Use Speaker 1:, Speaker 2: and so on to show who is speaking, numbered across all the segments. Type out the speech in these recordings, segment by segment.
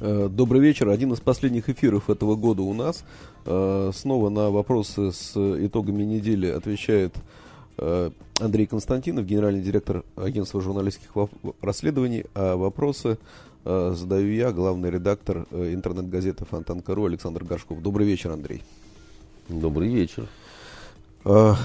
Speaker 1: Добрый вечер. Один из последних эфиров этого года у нас. Э, снова на вопросы с итогами недели отвечает э, Андрей Константинов, генеральный директор агентства журналистских расследований, а вопросы задаю я, главный редактор интернет-газеты Фонтанка.ру Александр Горшков. Добрый вечер, Андрей.
Speaker 2: Добрый вечер.
Speaker 1: А,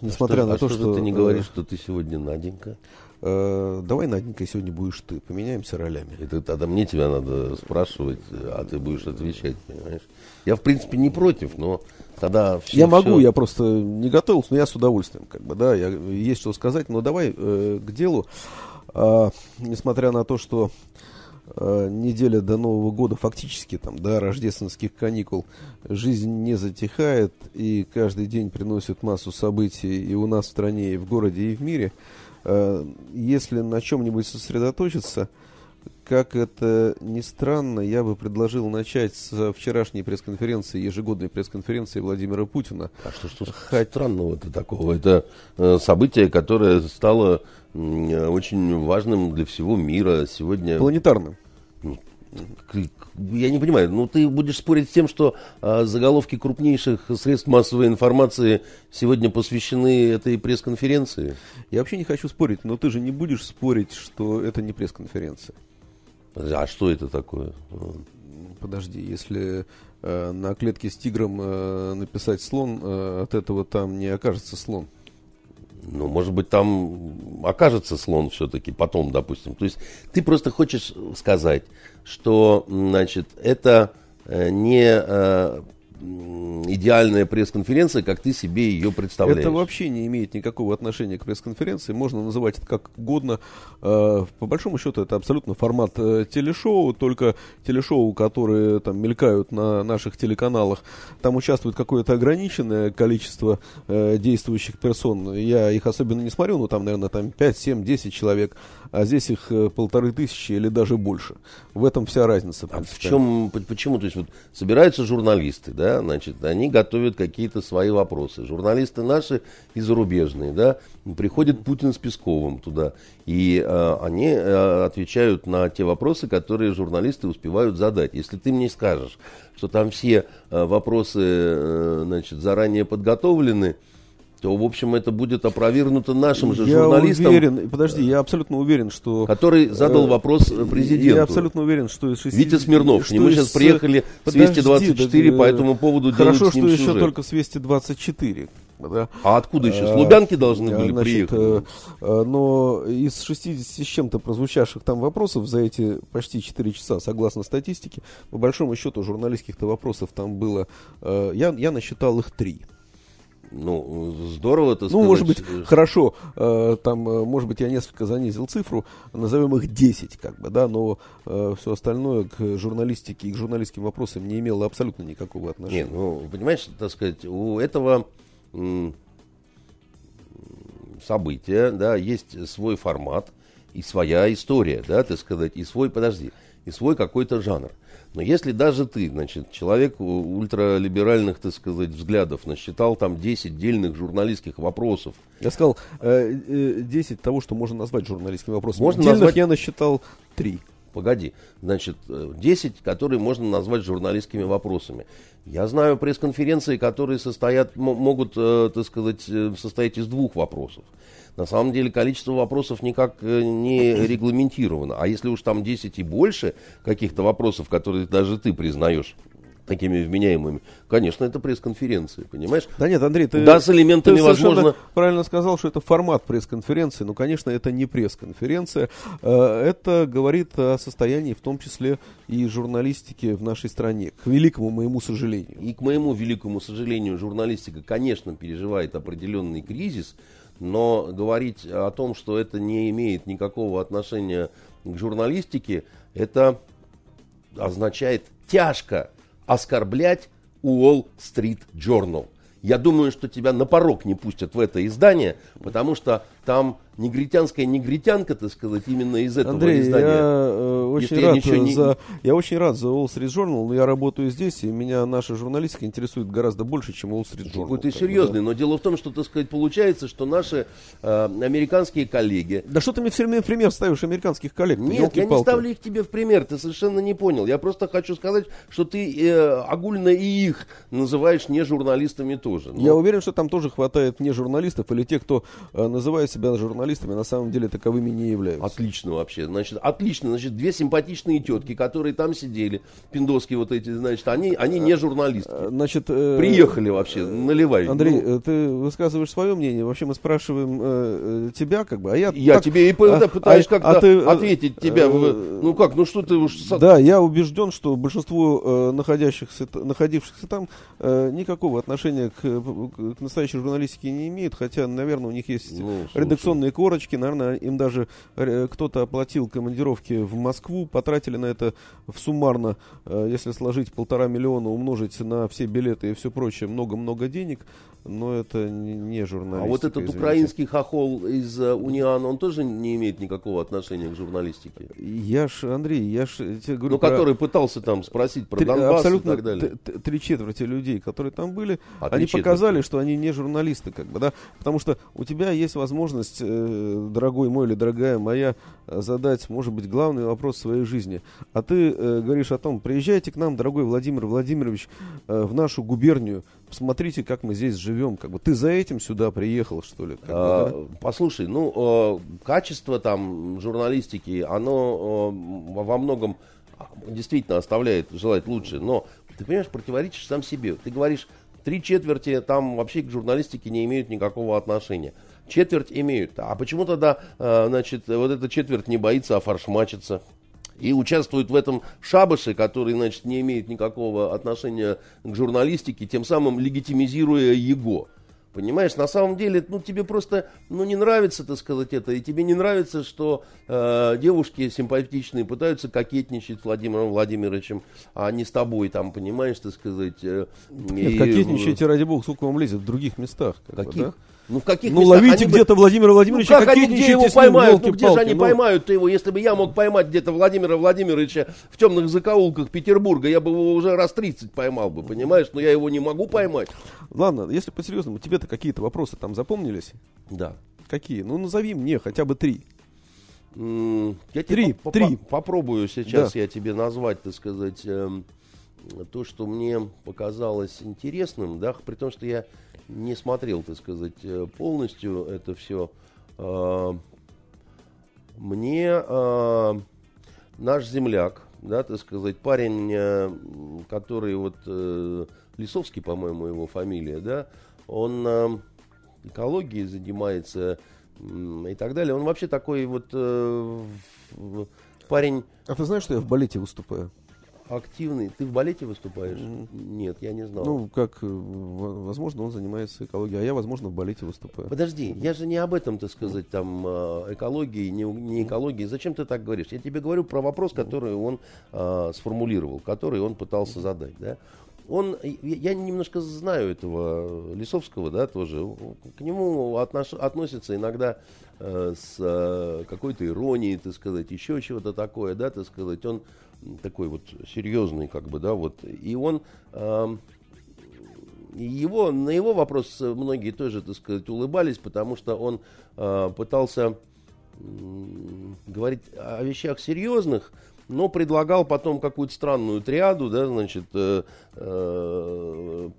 Speaker 1: несмотря
Speaker 2: а
Speaker 1: на
Speaker 2: что,
Speaker 1: то,
Speaker 2: а
Speaker 1: что...
Speaker 2: что ты не говоришь, что ты сегодня Наденька?
Speaker 1: Э, давай, Наденька, сегодня будешь ты. Поменяемся ролями.
Speaker 2: Это тогда мне тебя надо спрашивать, а ты будешь отвечать, понимаешь? Я, в принципе, не против, но тогда все,
Speaker 1: Я могу,
Speaker 2: все...
Speaker 1: я просто не готовился, но я с удовольствием, как бы, да, я, есть что сказать, но давай э, к делу. А, несмотря на то, что э, неделя до Нового года, фактически там, до рождественских каникул, жизнь не затихает, и каждый день приносит массу событий и у нас в стране, и в городе, и в мире – Э, если на чем-нибудь сосредоточиться, как это ни странно, я бы предложил начать с вчерашней пресс-конференции, ежегодной пресс-конференции Владимира Путина.
Speaker 2: А что, что Хоть... странного-то такого? Это э, событие, которое стало очень важным для всего мира сегодня.
Speaker 1: Планетарным.
Speaker 2: Я не понимаю, ну ты будешь спорить с тем, что а, заголовки крупнейших средств массовой информации сегодня посвящены этой пресс-конференции?
Speaker 1: Я вообще не хочу спорить, но ты же не будешь спорить, что это не пресс-конференция.
Speaker 2: А что это такое?
Speaker 1: Подожди, если э, на клетке с тигром э, написать слон, э, от этого там не окажется слон.
Speaker 2: Ну, может быть, там окажется слон все-таки потом, допустим. То есть ты просто хочешь сказать, что, значит, это э, не э, идеальная пресс-конференция, как ты себе ее представляешь.
Speaker 1: Это вообще не имеет никакого отношения к пресс-конференции. Можно называть это как угодно. Э, по большому счету, это абсолютно формат э, телешоу, только телешоу, которые там мелькают на наших телеканалах. Там участвует какое-то ограниченное количество э, действующих персон. Я их особенно не смотрю, но там, наверное, там 5, 7, 10 человек. А здесь их полторы тысячи или даже больше. В этом вся разница.
Speaker 2: А в чем, почему? То есть вот собираются журналисты, да, значит, они готовят какие-то свои вопросы. Журналисты наши и зарубежные, да, приходит Путин с Песковым туда, и э, они э, отвечают на те вопросы, которые журналисты успевают задать. Если ты мне скажешь, что там все э, вопросы, э, значит, заранее подготовлены, то, в общем, это будет опровергнуто нашим же
Speaker 1: я
Speaker 2: журналистам.
Speaker 1: Уверен, подожди, я абсолютно уверен, что...
Speaker 2: Который задал э, вопрос президенту.
Speaker 1: Я абсолютно уверен, что из
Speaker 2: 60... Витя Смирнов. Что мы сейчас приехали подожди, с 224 да, по этому поводу
Speaker 1: Хорошо, что
Speaker 2: сюжет.
Speaker 1: еще только с 224. Да?
Speaker 2: А откуда еще? С Лубянки должны были
Speaker 1: Значит,
Speaker 2: приехать?
Speaker 1: Э, э, но из 60 с чем-то прозвучавших там вопросов за эти почти 4 часа, согласно статистике, по большому счету журналистских-то вопросов там было, я, я насчитал их три.
Speaker 2: Ну, здорово, это
Speaker 1: Ну, может быть, хорошо, э, там, э, может быть, я несколько занизил цифру, назовем их 10, как бы, да, но э, все остальное к журналистике и к журналистским вопросам не имело абсолютно никакого отношения.
Speaker 2: Нет, ну, понимаешь, так сказать, у этого события, да, есть свой формат и своя история, да, так сказать, и свой, подожди, и свой какой-то жанр. Но если даже ты, значит, человек ультралиберальных, так сказать, взглядов, насчитал там 10 дельных журналистских вопросов.
Speaker 1: Я сказал, э, э, 10 того, что можно назвать журналистским вопросом.
Speaker 2: Можно Дельных назвать...
Speaker 1: я насчитал 3.
Speaker 2: Погоди, значит, 10, которые можно назвать журналистскими вопросами. Я знаю пресс-конференции, которые состоят, могут, э, так сказать, э, состоять из двух вопросов. На самом деле количество вопросов никак э, не регламентировано. А если уж там 10 и больше каких-то вопросов, которые даже ты признаешь такими вменяемыми. Конечно, это пресс-конференция, понимаешь?
Speaker 1: Да нет, Андрей, ты,
Speaker 2: да, с элементами ты возможно...
Speaker 1: правильно сказал, что это формат пресс-конференции, но, конечно, это не пресс-конференция. Э, это говорит о состоянии, в том числе и журналистики в нашей стране, к великому моему сожалению.
Speaker 2: И к моему великому сожалению, журналистика, конечно, переживает определенный кризис, но говорить о том, что это не имеет никакого отношения к журналистике, это означает тяжко оскорблять Уолл Стрит Journal. Я думаю, что тебя на порог не пустят в это издание, потому что там негритянская негритянка, так сказать, именно из этого
Speaker 1: Андрей,
Speaker 2: издания.
Speaker 1: Я, э, очень
Speaker 2: Если я
Speaker 1: рад
Speaker 2: ничего не-
Speaker 1: за, я очень рад за Wall Street Journal, но я работаю здесь, и меня наша журналистика интересует гораздо больше, чем Wall Street Journal.
Speaker 2: Ой, ты серьезный,
Speaker 1: да.
Speaker 2: но дело в том, что, так сказать, получается, что наши э, американские коллеги...
Speaker 1: Да что ты мне все время пример ставишь американских коллег?
Speaker 2: Нет, я не ставлю их тебе в пример, ты совершенно не понял. Я просто хочу сказать, что ты э, огульно и их называешь не журналистами тоже. Ну,
Speaker 1: Я уверен, что там тоже хватает не журналистов или тех, кто э, называет себя журналистами, а на самом деле таковыми не являются.
Speaker 2: Отлично вообще. Значит, отлично. Значит, две симпатичные тетки, которые там сидели, пиндоски вот эти, значит, они, они не журналисты.
Speaker 1: Э, Значит, э,
Speaker 2: Приехали вообще, наливай.
Speaker 1: Андрей,
Speaker 2: Ну,
Speaker 1: э, ты высказываешь свое мнение. Вообще мы спрашиваем э, э, тебя, как бы, а я.
Speaker 2: я
Speaker 1: так-
Speaker 2: тебе и
Speaker 1: а-
Speaker 2: пытаюсь
Speaker 1: а-
Speaker 2: как-то
Speaker 1: а ты, э,
Speaker 2: ответить тебя.
Speaker 1: э,
Speaker 2: ну как, ну что ты уж...
Speaker 1: Да, я убежден, что большинство э, находящихся, находившихся там э, никакого отношения к, к настоящей журналистике не имеют, хотя, наверное, у них есть
Speaker 2: Ну.
Speaker 1: Редакционные корочки, наверное, им даже э, кто-то оплатил командировки в Москву, потратили на это в суммарно, э, если сложить полтора миллиона, умножить на все билеты и все прочее, много-много денег, но это не, журналистика.
Speaker 2: А вот этот
Speaker 1: извините.
Speaker 2: украинский хохол из э, Униана, он тоже не имеет никакого отношения к журналистике?
Speaker 1: Я ж, Андрей, я ж тебе говорю
Speaker 2: Ну,
Speaker 1: про-
Speaker 2: который пытался там спросить про
Speaker 1: Три-
Speaker 2: Донбасс
Speaker 1: абсолютно
Speaker 2: и так далее.
Speaker 1: три четверти людей, которые там были,
Speaker 2: А
Speaker 1: они показали, что они не журналисты, как бы, да, потому что у тебя есть возможность, э, дорогой мой или дорогая моя, э, задать, может быть, главный вопрос своей жизни. А ты э, говоришь о том, приезжайте к нам, дорогой Владимир Владимирович, э, в нашу губернию, посмотрите, как мы здесь живем, как бы. Ты за этим сюда приехал, что ли? как бы,
Speaker 2: А,
Speaker 1: да?
Speaker 2: Послушай, ну, э, качество там журналистики, оно э, во многом а, действительно оставляет желать лучше, но ты понимаешь, противоречишь сам себе. Ты говоришь, три четверти там вообще к журналистике не имеют никакого отношения. Четверть имеют. А почему тогда, э, значит, вот эта четверть не боится офаршмачиться? И участвует в этом шабаше, который, значит, не имеет никакого отношения к журналистике, тем самым легитимизируя его. Понимаешь, на самом деле, ну тебе просто, ну не нравится, так сказать, это, и тебе не нравится, что э, девушки симпатичные пытаются кокетничать с Владимиром Владимировичем, а не с тобой, там, понимаешь, так сказать. э,
Speaker 1: Нет,
Speaker 2: и,
Speaker 1: кокетничайте, ради бога, сколько вам лезет в других местах. как бы,
Speaker 2: Каких?
Speaker 1: да?
Speaker 2: Ну, в каких
Speaker 1: Ну,
Speaker 2: местах
Speaker 1: ловите
Speaker 2: они бы-
Speaker 1: где-то Владимира
Speaker 2: Ну,
Speaker 1: Владимировича,
Speaker 2: как они где его поймают? Ну, где же они
Speaker 1: ну.
Speaker 2: поймают-то его? Если бы я мог поймать где-то Владимира Владимировича в темных закоулках Петербурга, я бы его уже раз 30 поймал бы, понимаешь? Но я его не могу поймать.
Speaker 1: Ладно, если по-серьезному, тебе-то какие-то вопросы там запомнились?
Speaker 2: Да.
Speaker 1: Какие? Ну, назови мне хотя бы три.
Speaker 2: Я
Speaker 1: Три,
Speaker 2: по- по-
Speaker 1: три.
Speaker 2: попробую сейчас
Speaker 1: Да.
Speaker 2: я тебе назвать, так сказать, эм, то, что мне показалось интересным, да, при том, что я не смотрел, так сказать, э, полностью это все. Мне э, наш земляк, да, так сказать, парень, э, который вот э, Лисовский, по-моему, его фамилия, да, он экологией занимается и так далее. Он вообще такой вот парень
Speaker 1: А ты знаешь, что я в балете выступаю?
Speaker 2: Активный. Ты в балете выступаешь? Нет, я не знал.
Speaker 1: Ну, как, э, возможно, он занимается экологией, а я, возможно, в балете выступаю.
Speaker 2: Подожди, я же не об этом, так сказать, там, э, экологии, не, не экологии. Зачем ты так говоришь? Я тебе говорю про вопрос, который он э, сформулировал, который он пытался задать, да. Он, я немножко знаю этого Лисовского, да, тоже. К нему отнош- относятся иногда э, с э, какой-то иронией, так сказать, еще чего-то такое, да, так сказать. Он такой вот серьезный, как бы, да, вот. И он и его, на его вопрос э, многие тоже, так сказать, улыбались, потому что он э, пытался м, говорить о вещах серьезных, но предлагал потом какую-то странную триаду, да, значит, э, э,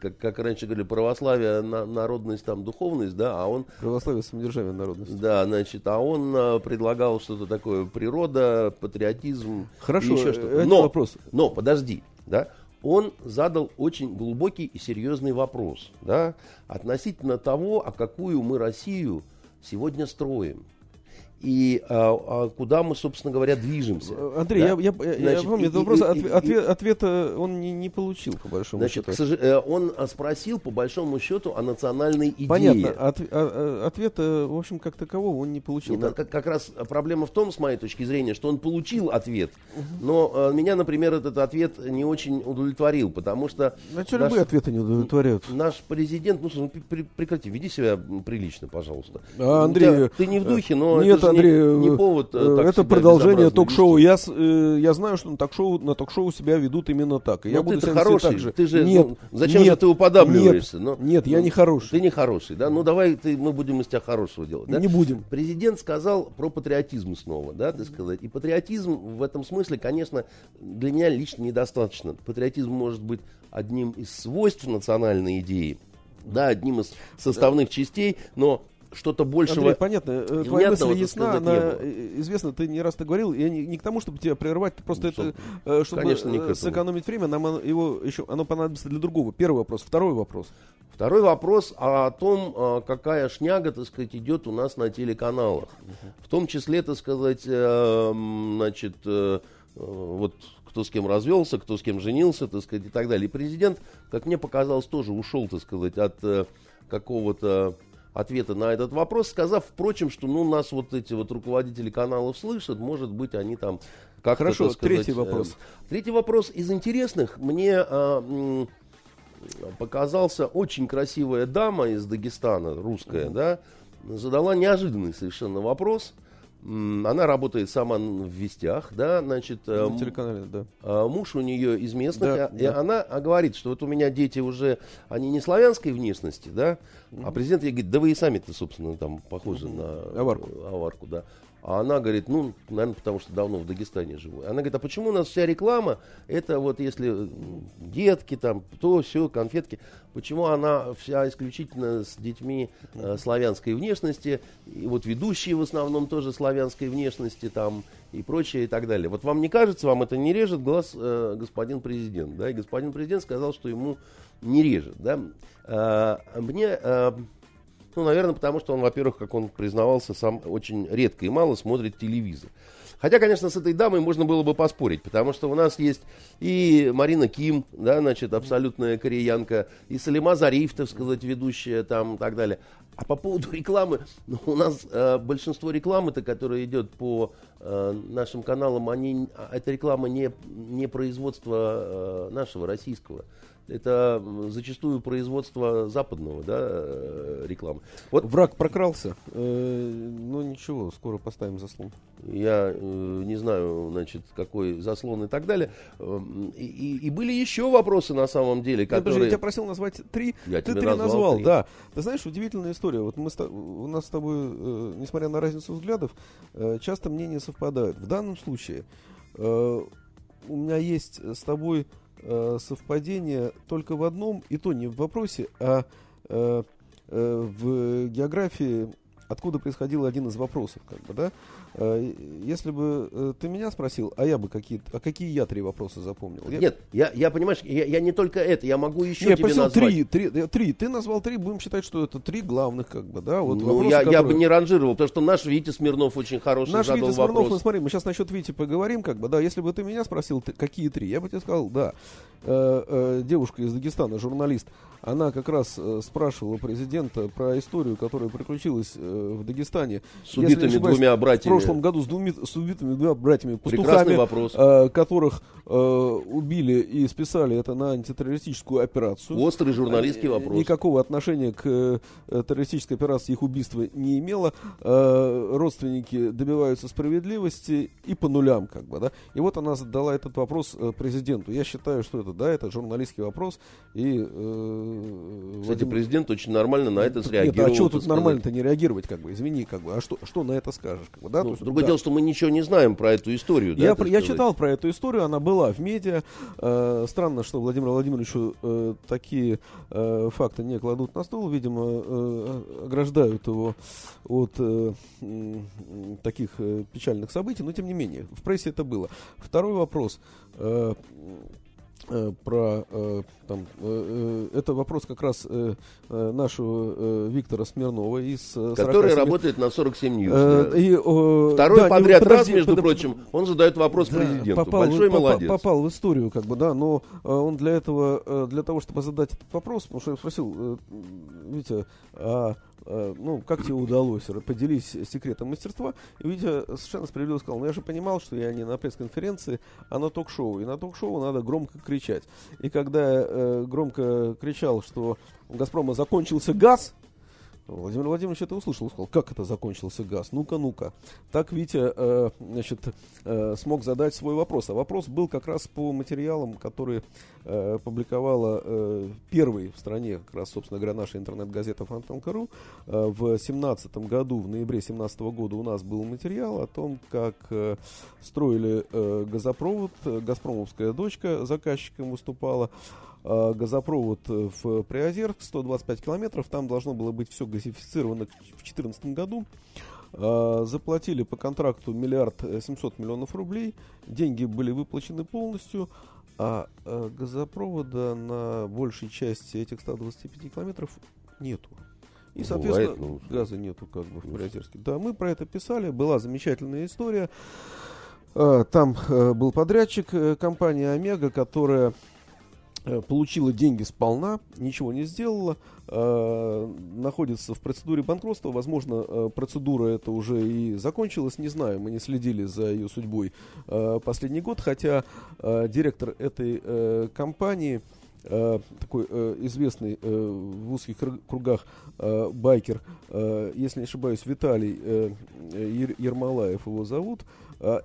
Speaker 2: как, как раньше говорили, православие, на- народность, там, духовность, да, а он
Speaker 1: Православие самодержавие народности.
Speaker 2: да, значит, а он э, предлагал что-то такое природа, патриотизм.
Speaker 1: Хорошо,
Speaker 2: еще что-то. Но,
Speaker 1: вопрос.
Speaker 2: но подожди, да, он задал очень глубокий и серьезный вопрос, да, относительно того, а какую мы Россию сегодня строим. И а, а куда мы, собственно говоря, движемся.
Speaker 1: Андрей,
Speaker 2: да?
Speaker 1: я, я, Значит, я помню, этот вопрос, и, ответ, и, ответ, ответа он не, не получил, по большому
Speaker 2: Значит,
Speaker 1: счету.
Speaker 2: К сожалению, он спросил, по большому счету, о национальной идее.
Speaker 1: Понятно, от, а, ответа, в общем, как такового он не получил.
Speaker 2: Нет, как, как раз проблема в том, с моей точки зрения, что он получил ответ, но а, меня, например, этот ответ не очень удовлетворил, потому что...
Speaker 1: А что любые ответы не удовлетворяют?
Speaker 2: Наш президент, ну, ну прекрати, веди себя прилично, пожалуйста.
Speaker 1: А, Андрей...
Speaker 2: Ты не в духе, но
Speaker 1: нет,
Speaker 2: это
Speaker 1: Андрей,
Speaker 2: не, не повод
Speaker 1: э, Это продолжение ток-шоу. Я, э, я знаю, что на ток-шоу, на ток-шоу себя ведут именно так. И
Speaker 2: но
Speaker 1: я буду
Speaker 2: ты хороший.
Speaker 1: Так же.
Speaker 2: Ты же,
Speaker 1: нет,
Speaker 2: ну, зачем
Speaker 1: нет,
Speaker 2: же ты уподабливаешься?
Speaker 1: Нет,
Speaker 2: но,
Speaker 1: нет я
Speaker 2: ну,
Speaker 1: не хороший.
Speaker 2: Ты не хороший, да? Ну давай ты, мы будем из тебя хорошего делать. Да?
Speaker 1: Не будем.
Speaker 2: Президент сказал про патриотизм снова, да, так сказать. И патриотизм в этом смысле, конечно, для меня лично недостаточно. Патриотизм может быть одним из свойств национальной идеи, да, одним из составных частей, но что-то большего.
Speaker 1: Андрей, понятно, э, твоя мысль ясна, она э, известна, ты не раз ты говорил, я не, не к тому, чтобы тебя прервать, просто ну, это, чтобы
Speaker 2: конечно, не
Speaker 1: сэкономить время, нам его еще, оно понадобится для другого. Первый вопрос, второй вопрос.
Speaker 2: Второй вопрос о том, какая шняга, так сказать, идет у нас на телеканалах. В том числе, так сказать, э, значит, вот кто с кем развелся, кто с кем женился, так сказать, и так далее. И президент, как мне показалось, тоже ушел, так сказать, от какого-то ответа на этот вопрос, сказав, впрочем, что ну, нас вот эти вот руководители каналов слышат, может быть, они там как
Speaker 1: Хорошо, сказать, третий вопрос.
Speaker 2: Э, третий вопрос из интересных. Мне э, показался очень красивая дама из Дагестана, русская, mm-hmm. да, задала неожиданный совершенно вопрос – она работает сама в вестях, да, значит,
Speaker 1: на телеканале, да.
Speaker 2: А, муж у нее из местных,
Speaker 1: да,
Speaker 2: и да. она говорит, что вот у меня дети уже, они не славянской внешности, да, mm-hmm. а президент ей говорит, да вы и сами-то, собственно, там похожи mm-hmm. на
Speaker 1: аварку.
Speaker 2: аварку, да. А она говорит, ну, наверное, потому что давно в Дагестане живу. Она говорит, а почему у нас вся реклама, это вот если детки там, то, все, конфетки, почему она вся исключительно с детьми э, славянской внешности, и вот ведущие в основном тоже славянской внешности там и прочее и так далее. Вот вам не кажется, вам это не режет глаз э, господин президент, да? И господин президент сказал, что ему не режет, да? Э, мне... Э, ну, наверное, потому что он, во-первых, как он признавался, сам очень редко и мало смотрит телевизор. Хотя, конечно, с этой дамой можно было бы поспорить, потому что у нас есть и Марина Ким, да, значит, абсолютная кореянка, и Салима Зариф, так сказать, ведущая там и так далее. А по поводу рекламы, ну, у нас э, большинство рекламы-то, которая идет по э, нашим каналам, они, а, эта реклама не, не производство э, нашего, российского это зачастую производство западного да, э, рекламы.
Speaker 1: Вот враг прокрался, э, ну ничего, скоро поставим заслон.
Speaker 2: Я э, не знаю, значит, какой заслон и так далее. Э, и, и были еще вопросы на самом деле,
Speaker 1: которые...
Speaker 2: Подожди,
Speaker 1: я тебя просил назвать три,
Speaker 2: я
Speaker 1: ты
Speaker 2: три
Speaker 1: назвал,
Speaker 2: назвал,
Speaker 1: три. да. Ты знаешь, удивительная история. Вот мы у нас с тобой, несмотря на разницу взглядов, часто мнения совпадают. В данном случае у меня есть с тобой э, совпадение только в одном, и то не в вопросе, а э, э, в географии, откуда происходил один из вопросов, как бы, да. Э, если бы э, ты меня спросил, а я бы какие, а какие я три вопроса запомнил?
Speaker 2: Нет, я, я понимаешь, я, я не только это, я могу еще
Speaker 1: Нет,
Speaker 2: тебе
Speaker 1: назвать. Три, три, три, ты назвал три, будем считать, что это три главных, как бы, да, вот
Speaker 2: ну,
Speaker 1: вопросы,
Speaker 2: я,
Speaker 1: которые...
Speaker 2: я бы не ранжировал, потому что наш Витя Смирнов очень хороший
Speaker 1: наш
Speaker 2: задал
Speaker 1: Витя Смирнов,
Speaker 2: вопрос.
Speaker 1: ну смотри, мы сейчас насчет Вити поговорим, как бы, да, если бы ты меня спросил, ты, какие три, я бы тебе сказал, да, э, э, девушка из Дагестана, журналист, она как раз э, спрашивала президента про историю, которая приключилась э, в Дагестане.
Speaker 2: С убитыми двумя братьями.
Speaker 1: Прошлом году с, двуми, с убитыми двумя братьями
Speaker 2: пастухами, вопрос.
Speaker 1: Э, которых э, убили и списали это на антитеррористическую операцию.
Speaker 2: Острый журналистский вопрос.
Speaker 1: Никакого отношения к э, террористической операции их убийство не имело. Э, родственники добиваются справедливости и по нулям, как бы, да. И вот она задала этот вопрос э, президенту. Я считаю, что это, да, это журналистский вопрос. И,
Speaker 2: э, Кстати, Владимир... президент очень нормально на это среагировал.
Speaker 1: Нет, а что тут нормально-то не реагировать, как бы, извини, как бы, а что, что на это скажешь, как бы, да?
Speaker 2: Ну,
Speaker 1: есть,
Speaker 2: другое
Speaker 1: да.
Speaker 2: дело, что мы ничего не знаем про эту историю.
Speaker 1: Я,
Speaker 2: да,
Speaker 1: я читал про эту историю, она была в медиа. Э, странно, что Владимир Владимировичу э, такие э, факты не кладут на стол, видимо, э, ограждают его от э, э, таких э, печальных событий, но тем не менее, в прессе это было. Второй вопрос. Э, Э, про э, там, э, это вопрос как раз нашего Виктора Смирнова из
Speaker 2: который работает на 47 News. И, Второй да, подряд подожди, раз, между под... прочим, он задает вопрос да, президенту. Попал, Большой попал, молодец.
Speaker 1: Попал в историю, как бы, да, но он для этого, для того, чтобы задать этот вопрос, потому что я спросил, Витя, а Э, ну, как тебе удалось, поделись секретом мастерства. И Витя совершенно справедливо сказал, ну я же понимал, что я не на пресс-конференции, а на ток-шоу. И на ток-шоу надо громко кричать. И когда э, громко кричал, что у «Газпрома» закончился газ, Владимир Владимирович это услышал сказал, как это закончился газ? Ну-ка, ну-ка. Так Витя э, значит, э, смог задать свой вопрос. А вопрос был как раз по материалам, которые э, публиковала э, первый в стране, как раз, собственно говоря, наша интернет-газета Фонтанка.ру. Э, в 2017 году, в ноябре 2017 года у нас был материал о том, как э, строили э, газопровод, э, Газпромовская дочка заказчиком выступала. Газопровод э, в Приозерск, 125 километров, там должно было быть все газифицировано в 2014 году. Э, заплатили по контракту миллиард 700 миллионов рублей, деньги были выплачены полностью, а газопровода на большей части этих 125 километров нету. И, соответственно, Бывает, ну, газа нету как бы в Приозерске. Да, мы про это писали, была замечательная история. Там был подрядчик компания Омега, которая Э, получила деньги сполна, ничего не сделала, э, находится в процедуре банкротства. Возможно, э, процедура эта уже и закончилась, не знаю, мы не следили за ее судьбой э, последний год, хотя э, директор этой э, компании Uh, такой uh, известный uh, в узких кругах байкер, если не ошибаюсь, Виталий Ермолаев его зовут,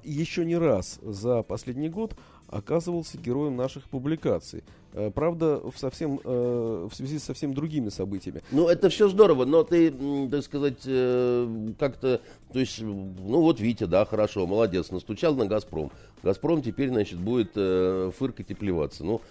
Speaker 1: еще не раз за последний год оказывался героем наших публикаций. Э, правда, в, совсем, э, в связи с совсем другими событиями.
Speaker 2: Ну, это все здорово, но ты, так сказать, э, как-то, то есть, ну вот Витя, да, хорошо, молодец, настучал на «Газпром». «Газпром» теперь, значит, будет фыркать и плеваться. Ну,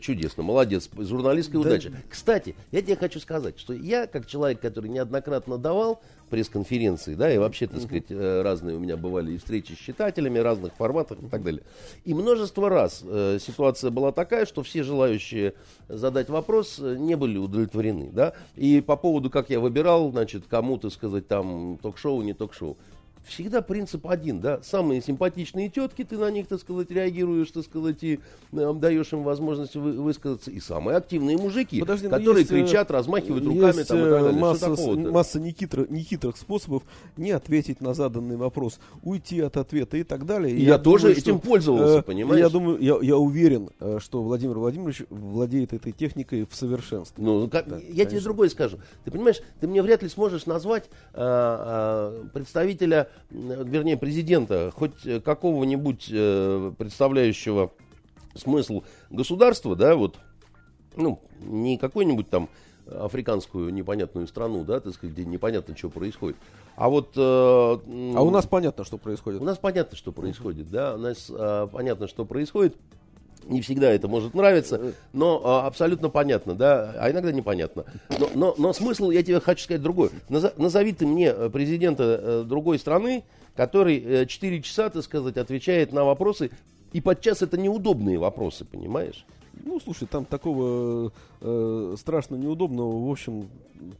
Speaker 2: чудесно, молодец, журналистская да. удача. Кстати, я тебе хочу сказать, что я, как человек, который неоднократно давал пресс-конференции, да, и вообще, так сказать, разные у меня бывали и встречи с читателями, разных форматах и так далее. И множество раз ситуация была такая, что все желающие задать вопрос э, не были удовлетворены. Да? И по поводу, как я выбирал, значит, кому-то сказать там ток-шоу, не ток-шоу всегда принцип один, да, самые симпатичные тетки, ты на них, так сказать, реагируешь, так сказать, и э, даешь им возможность вы, высказаться, и самые активные мужики, Подожди, которые есть, э, кричат, размахивают руками там, и так далее.
Speaker 1: Масса, масса нехитрых, нехитрых способов не ответить на заданный вопрос, уйти от ответа и так далее.
Speaker 2: И я, я тоже думаю, этим что, пользовался, э, понимаешь?
Speaker 1: Я думаю, я, я уверен, э, что Владимир Владимирович владеет этой техникой в совершенстве.
Speaker 2: Ну, как, да, я конечно. тебе другое скажу. Ты понимаешь, ты мне вряд ли сможешь назвать э, э, представителя вернее, президента, хоть какого-нибудь э, представляющего смысл государства, да, вот, ну, не какой-нибудь там африканскую непонятную страну, да, так сказать, где непонятно, что происходит. А вот... Э,
Speaker 1: а у нас понятно, что происходит.
Speaker 2: У нас понятно, что происходит, да, у нас э, понятно, что происходит. Не всегда это может нравиться, но а, абсолютно понятно, да, а иногда непонятно. Но, но, но смысл, я тебе хочу сказать другой. Назови ты мне э, президента э, другой страны, который э, 4 часа, так сказать, отвечает на вопросы, и подчас это неудобные вопросы, понимаешь?
Speaker 1: Ну, слушай, там такого э, страшно неудобного, в общем,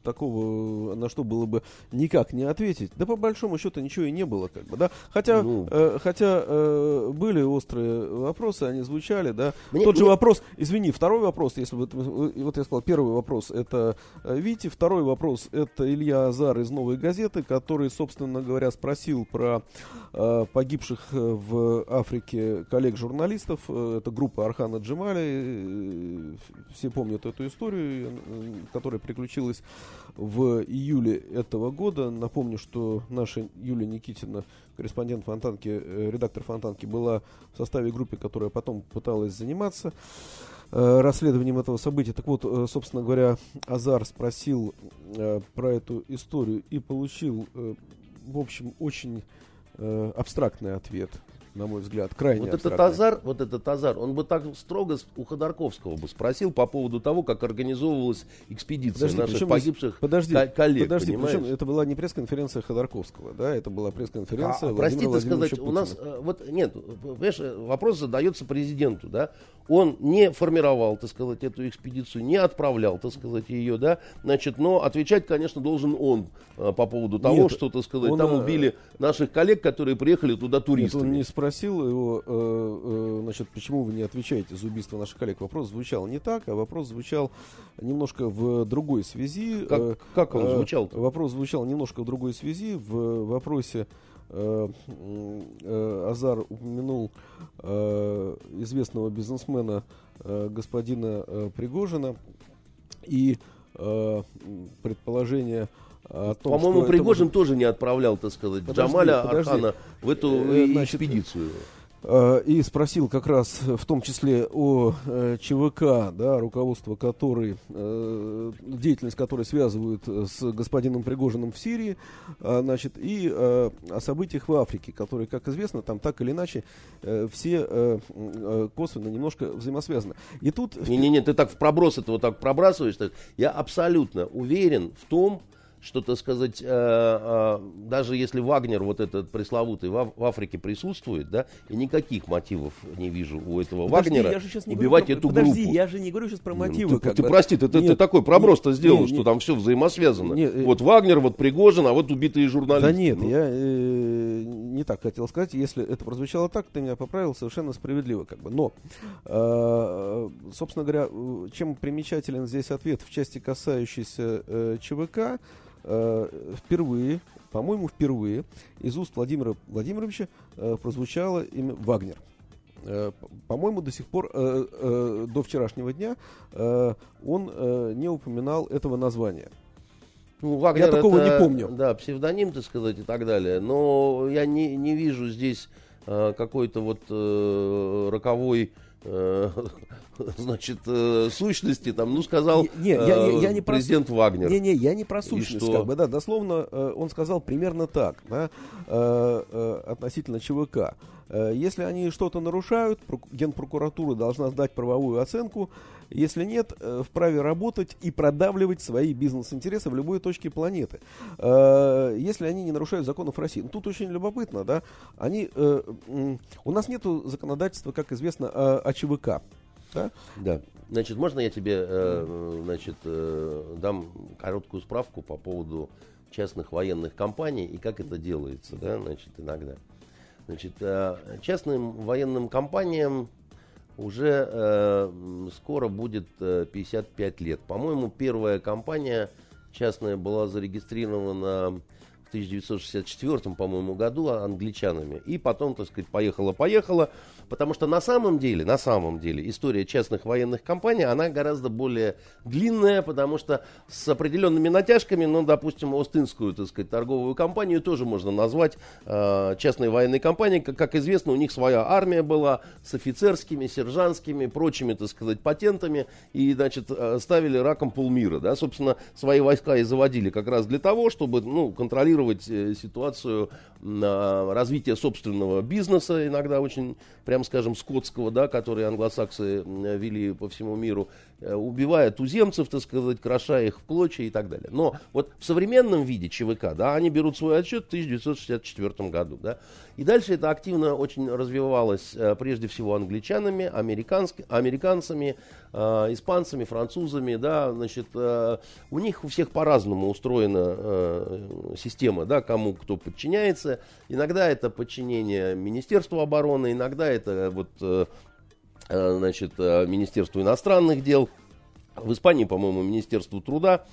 Speaker 1: такого, на что было бы никак не ответить. Да по большому счету ничего и не было, как бы, да. Хотя, ну, э, хотя э, были острые вопросы, они звучали, да. Мне, Тот же мне... вопрос, извини, второй вопрос, если вот, вот я сказал, первый вопрос это э, Вити, второй вопрос это Илья Азар из Новой газеты, который, собственно говоря, спросил про э, погибших э, в Африке коллег-журналистов. Э, это группа Архана Джемали. Все помнят эту историю, которая приключилась в июле этого года. Напомню, что наша Юлия Никитина, корреспондент Фонтанки, э, редактор Фонтанки, была в составе группы, которая потом пыталась заниматься э, расследованием этого события. Так вот, э, собственно говоря, Азар спросил про эту историю и получил, в общем, очень абстрактный ответ. На мой взгляд, крайне
Speaker 2: Вот этот
Speaker 1: абстрактное.
Speaker 2: азар, вот этот азар, он бы так строго у Ходорковского бы спросил по поводу того, как организовывалась экспедиция
Speaker 1: Подожди,
Speaker 2: наших
Speaker 1: причем
Speaker 2: погибших
Speaker 1: подожди,
Speaker 2: ко- коллег,
Speaker 1: подожди,
Speaker 2: понимаешь?
Speaker 1: причем это была не пресс-конференция Ходорковского, да, это была пресс-конференция
Speaker 2: А,
Speaker 1: Владимира
Speaker 2: простите сказать, у нас
Speaker 1: Путина.
Speaker 2: э, вот нет, понимаешь, вопрос задается президенту, да, он не формировал, так сказать, эту экспедицию, не отправлял, так сказать, ее, да, значит, но отвечать, конечно, должен он э, по поводу того,
Speaker 1: Нет,
Speaker 2: что, так сказать,
Speaker 1: он,
Speaker 2: там
Speaker 1: э,
Speaker 2: убили наших коллег, которые приехали туда
Speaker 1: Нет,
Speaker 2: туристами.
Speaker 1: он не спросил его, э, э, значит, почему вы не отвечаете за убийство наших коллег. Вопрос звучал не так, а вопрос звучал немножко в другой связи.
Speaker 2: Как-
Speaker 1: Э,
Speaker 2: как он
Speaker 1: э,
Speaker 2: звучал-то?
Speaker 1: Вопрос звучал немножко в другой связи. В вопросе Азар упомянул известного бизнесмена господина Пригожина и предположение том,
Speaker 2: По-моему,
Speaker 1: это
Speaker 2: Пригожин
Speaker 1: может-
Speaker 2: тоже не отправлял, так сказать,
Speaker 1: Подожди,
Speaker 2: Джамаля
Speaker 1: подожди.
Speaker 2: Архана в эту
Speaker 1: Э,
Speaker 2: э,
Speaker 1: значит,
Speaker 2: экспедицию.
Speaker 1: Э, и спросил как раз в том числе о ЧВК, да, руководство которой, деятельность которой связывают с господином Пригожиным в Сирии, значит, и о событиях в Африке, которые, как известно, там так или иначе все косвенно немножко взаимосвязаны. И тут
Speaker 2: Не-не-не, ты так в проброс этого так пробрасываешь. так. Я абсолютно уверен в том, что, так сказать, э, э, даже если Вагнер, вот этот пресловутый, в, в Африке присутствует, да, и никаких мотивов не вижу у этого
Speaker 1: Подожди,
Speaker 2: Вагнера
Speaker 1: я же сейчас не
Speaker 2: убивать
Speaker 1: говорю
Speaker 2: эту
Speaker 1: подожди,
Speaker 2: группу.
Speaker 1: я же не говорю сейчас про
Speaker 2: Ну,
Speaker 1: мотивы.
Speaker 2: ты,
Speaker 1: как
Speaker 2: ты
Speaker 1: бы.
Speaker 2: прости, ты, ты- ты такой проброс-то сделал,
Speaker 1: нет,
Speaker 2: что
Speaker 1: нет.
Speaker 2: там все взаимосвязано.
Speaker 1: Нет, э,
Speaker 2: вот Вагнер, вот Пригожин, а вот убитые журналисты.
Speaker 1: Да нет,
Speaker 2: Ну,
Speaker 1: я э, не так хотел сказать. Если это прозвучало так, ты меня поправил совершенно справедливо, как бы. Но, э, собственно говоря, э, чем примечателен здесь ответ в части касающейся э, ЧВК, э, впервые, по-моему, впервые из уст Владимира Владимировича э, прозвучало имя Вагнер. Э, По-моему, до сих пор, э, э, до вчерашнего дня, э, он э, не упоминал этого названия.
Speaker 2: Ну, Вагнер
Speaker 1: такого
Speaker 2: это,
Speaker 1: не помню.
Speaker 2: Да, псевдоним, так сказать, и так далее. Но я не, не вижу здесь э, какой-то вот э, роковой значит, э, сущности, там, ну, сказал
Speaker 1: Не- не, я- я- я
Speaker 2: э,
Speaker 1: не про-
Speaker 2: президент Вагнер.
Speaker 1: Не-не, я не про сущность,
Speaker 2: что?
Speaker 1: как бы, да, дословно э, он сказал примерно так, да, э, э, относительно ЧВК. Э, если они что-то нарушают, прок- Генпрокуратура должна сдать правовую оценку, если нет, э, вправе работать и продавливать свои бизнес-интересы в любой точке планеты. Э, если они не нарушают законов России. Ну, тут очень любопытно, да, они, у нас нету законодательства, как известно, о, ЧВК. Да?
Speaker 2: Да. Значит, можно я тебе, значит, дам короткую справку по поводу частных военных компаний и как это делается, да, значит, иногда. Значит, э, частным военным компаниям уже э, скоро будет э, 55 лет. По-моему, первая компания частная была зарегистрирована в 1964, по-моему, году англичанами. И потом, так сказать, поехала-поехала. Потому что на самом деле, на самом деле, история частных военных компаний, она гораздо более длинная, потому что с определенными натяжками, ну, допустим, Остинскую, так сказать, торговую компанию тоже можно назвать э, частной военной компанией. Как, как известно, у них своя армия была с офицерскими, сержантскими, прочими, так сказать, патентами. И, значит, э, ставили раком полмира. Да? Собственно, свои войска и заводили как раз для того, чтобы, ну, контролировать э, ситуацию на развитие собственного бизнеса, иногда очень, прям скажем, скотского, да, который англосаксы вели по всему миру, убивая туземцев, так сказать, кроша их в клочья и так далее. Но вот в современном виде ЧВК, да, они берут свой отчет в 1964 году, да, и дальше это активно очень развивалось, э, прежде всего, англичанами, американцами, э, испанцами, французами, да, значит, э, у них у всех по-разному устроена э, система, да, кому кто подчиняется. Иногда это подчинение Министерству обороны, иногда это вот, э, э, значит, э, Министерству иностранных дел, в Испании, по-моему, Министерству труда,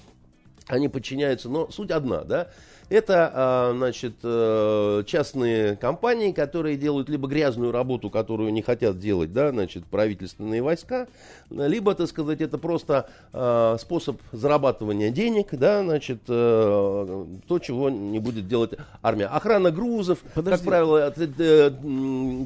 Speaker 2: они подчиняются, но суть одна, да, это, а, значит, э, частные компании, которые делают либо грязную работу, которую не хотят делать, да, значит, правительственные войска, либо, так сказать, это просто а, способ зарабатывания денег, да, значит, э, то, чего не будет делать армия. Охрана грузов,
Speaker 1: Подожди.
Speaker 2: как правило,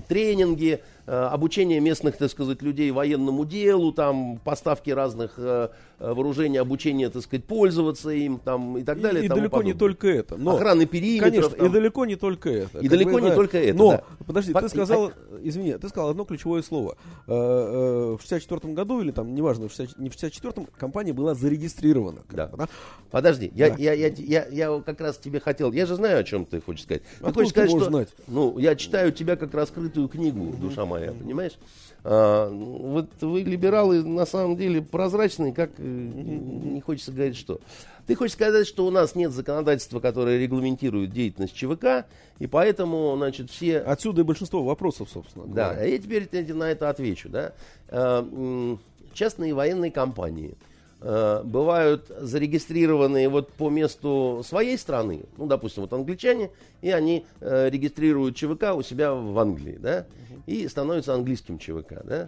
Speaker 2: тренинги, э, обучение местных, так сказать, людей военному делу, там, поставки разных э, э, вооружений, обучение, так сказать, пользоваться им, там, и так далее.
Speaker 1: И,
Speaker 2: тому
Speaker 1: далеко не
Speaker 2: подобное.
Speaker 1: только это. Но,
Speaker 2: охраны периметров.
Speaker 1: Конечно,
Speaker 2: там.
Speaker 1: и далеко не только это.
Speaker 2: И
Speaker 1: Как
Speaker 2: далеко
Speaker 1: бы,
Speaker 2: не
Speaker 1: да.
Speaker 2: только это,
Speaker 1: Но,
Speaker 2: да.
Speaker 1: подожди,
Speaker 2: Фак-
Speaker 1: ты сказал, извини, ты сказал одно ключевое слово. Э, э, В 64 году, или там, неважно, в 60 не в 64-м, компания была зарегистрирована.
Speaker 2: Да.
Speaker 1: бы, да?
Speaker 2: Подожди, я,
Speaker 1: Да.
Speaker 2: я, я, я, я как раз тебе хотел, я же знаю, о чем ты хочешь сказать. Ты
Speaker 1: Откуда
Speaker 2: хочешь
Speaker 1: ты
Speaker 2: сказать,
Speaker 1: можешь
Speaker 2: что,
Speaker 1: знать?
Speaker 2: ну, я читаю тебя как раскрытую книгу, душа моя, понимаешь? А, вот вы либералы на самом деле прозрачные, как э, не хочется говорить что. Ты хочешь сказать, что у нас нет законодательства, которое регламентирует деятельность ЧВК, и поэтому, значит, все
Speaker 1: Отсюда и большинство вопросов, собственно.
Speaker 2: да,
Speaker 1: говоря.
Speaker 2: а я теперь на это отвечу. Да? М, Частные военные компании э, бывают зарегистрированные вот по месту своей страны, ну, допустим, вот англичане, и они э, регистрируют ЧВК у себя в Англии, да, и становятся английским ЧВК, да.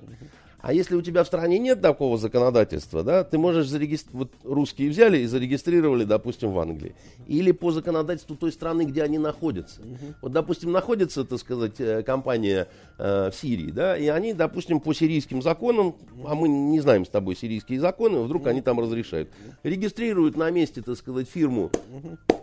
Speaker 2: А если у тебя в стране нет такого законодательства, да, ты можешь зарегистрировать, вот русские взяли и зарегистрировали, допустим, в Англии. Или по законодательству той страны, где они находятся. Вот, допустим, находится, так сказать, э, компания э, в Сирии, да, и они, допустим, по сирийским законам, а мы не знаем с тобой сирийские законы, вдруг они там разрешают, регистрируют на месте, так сказать, фирму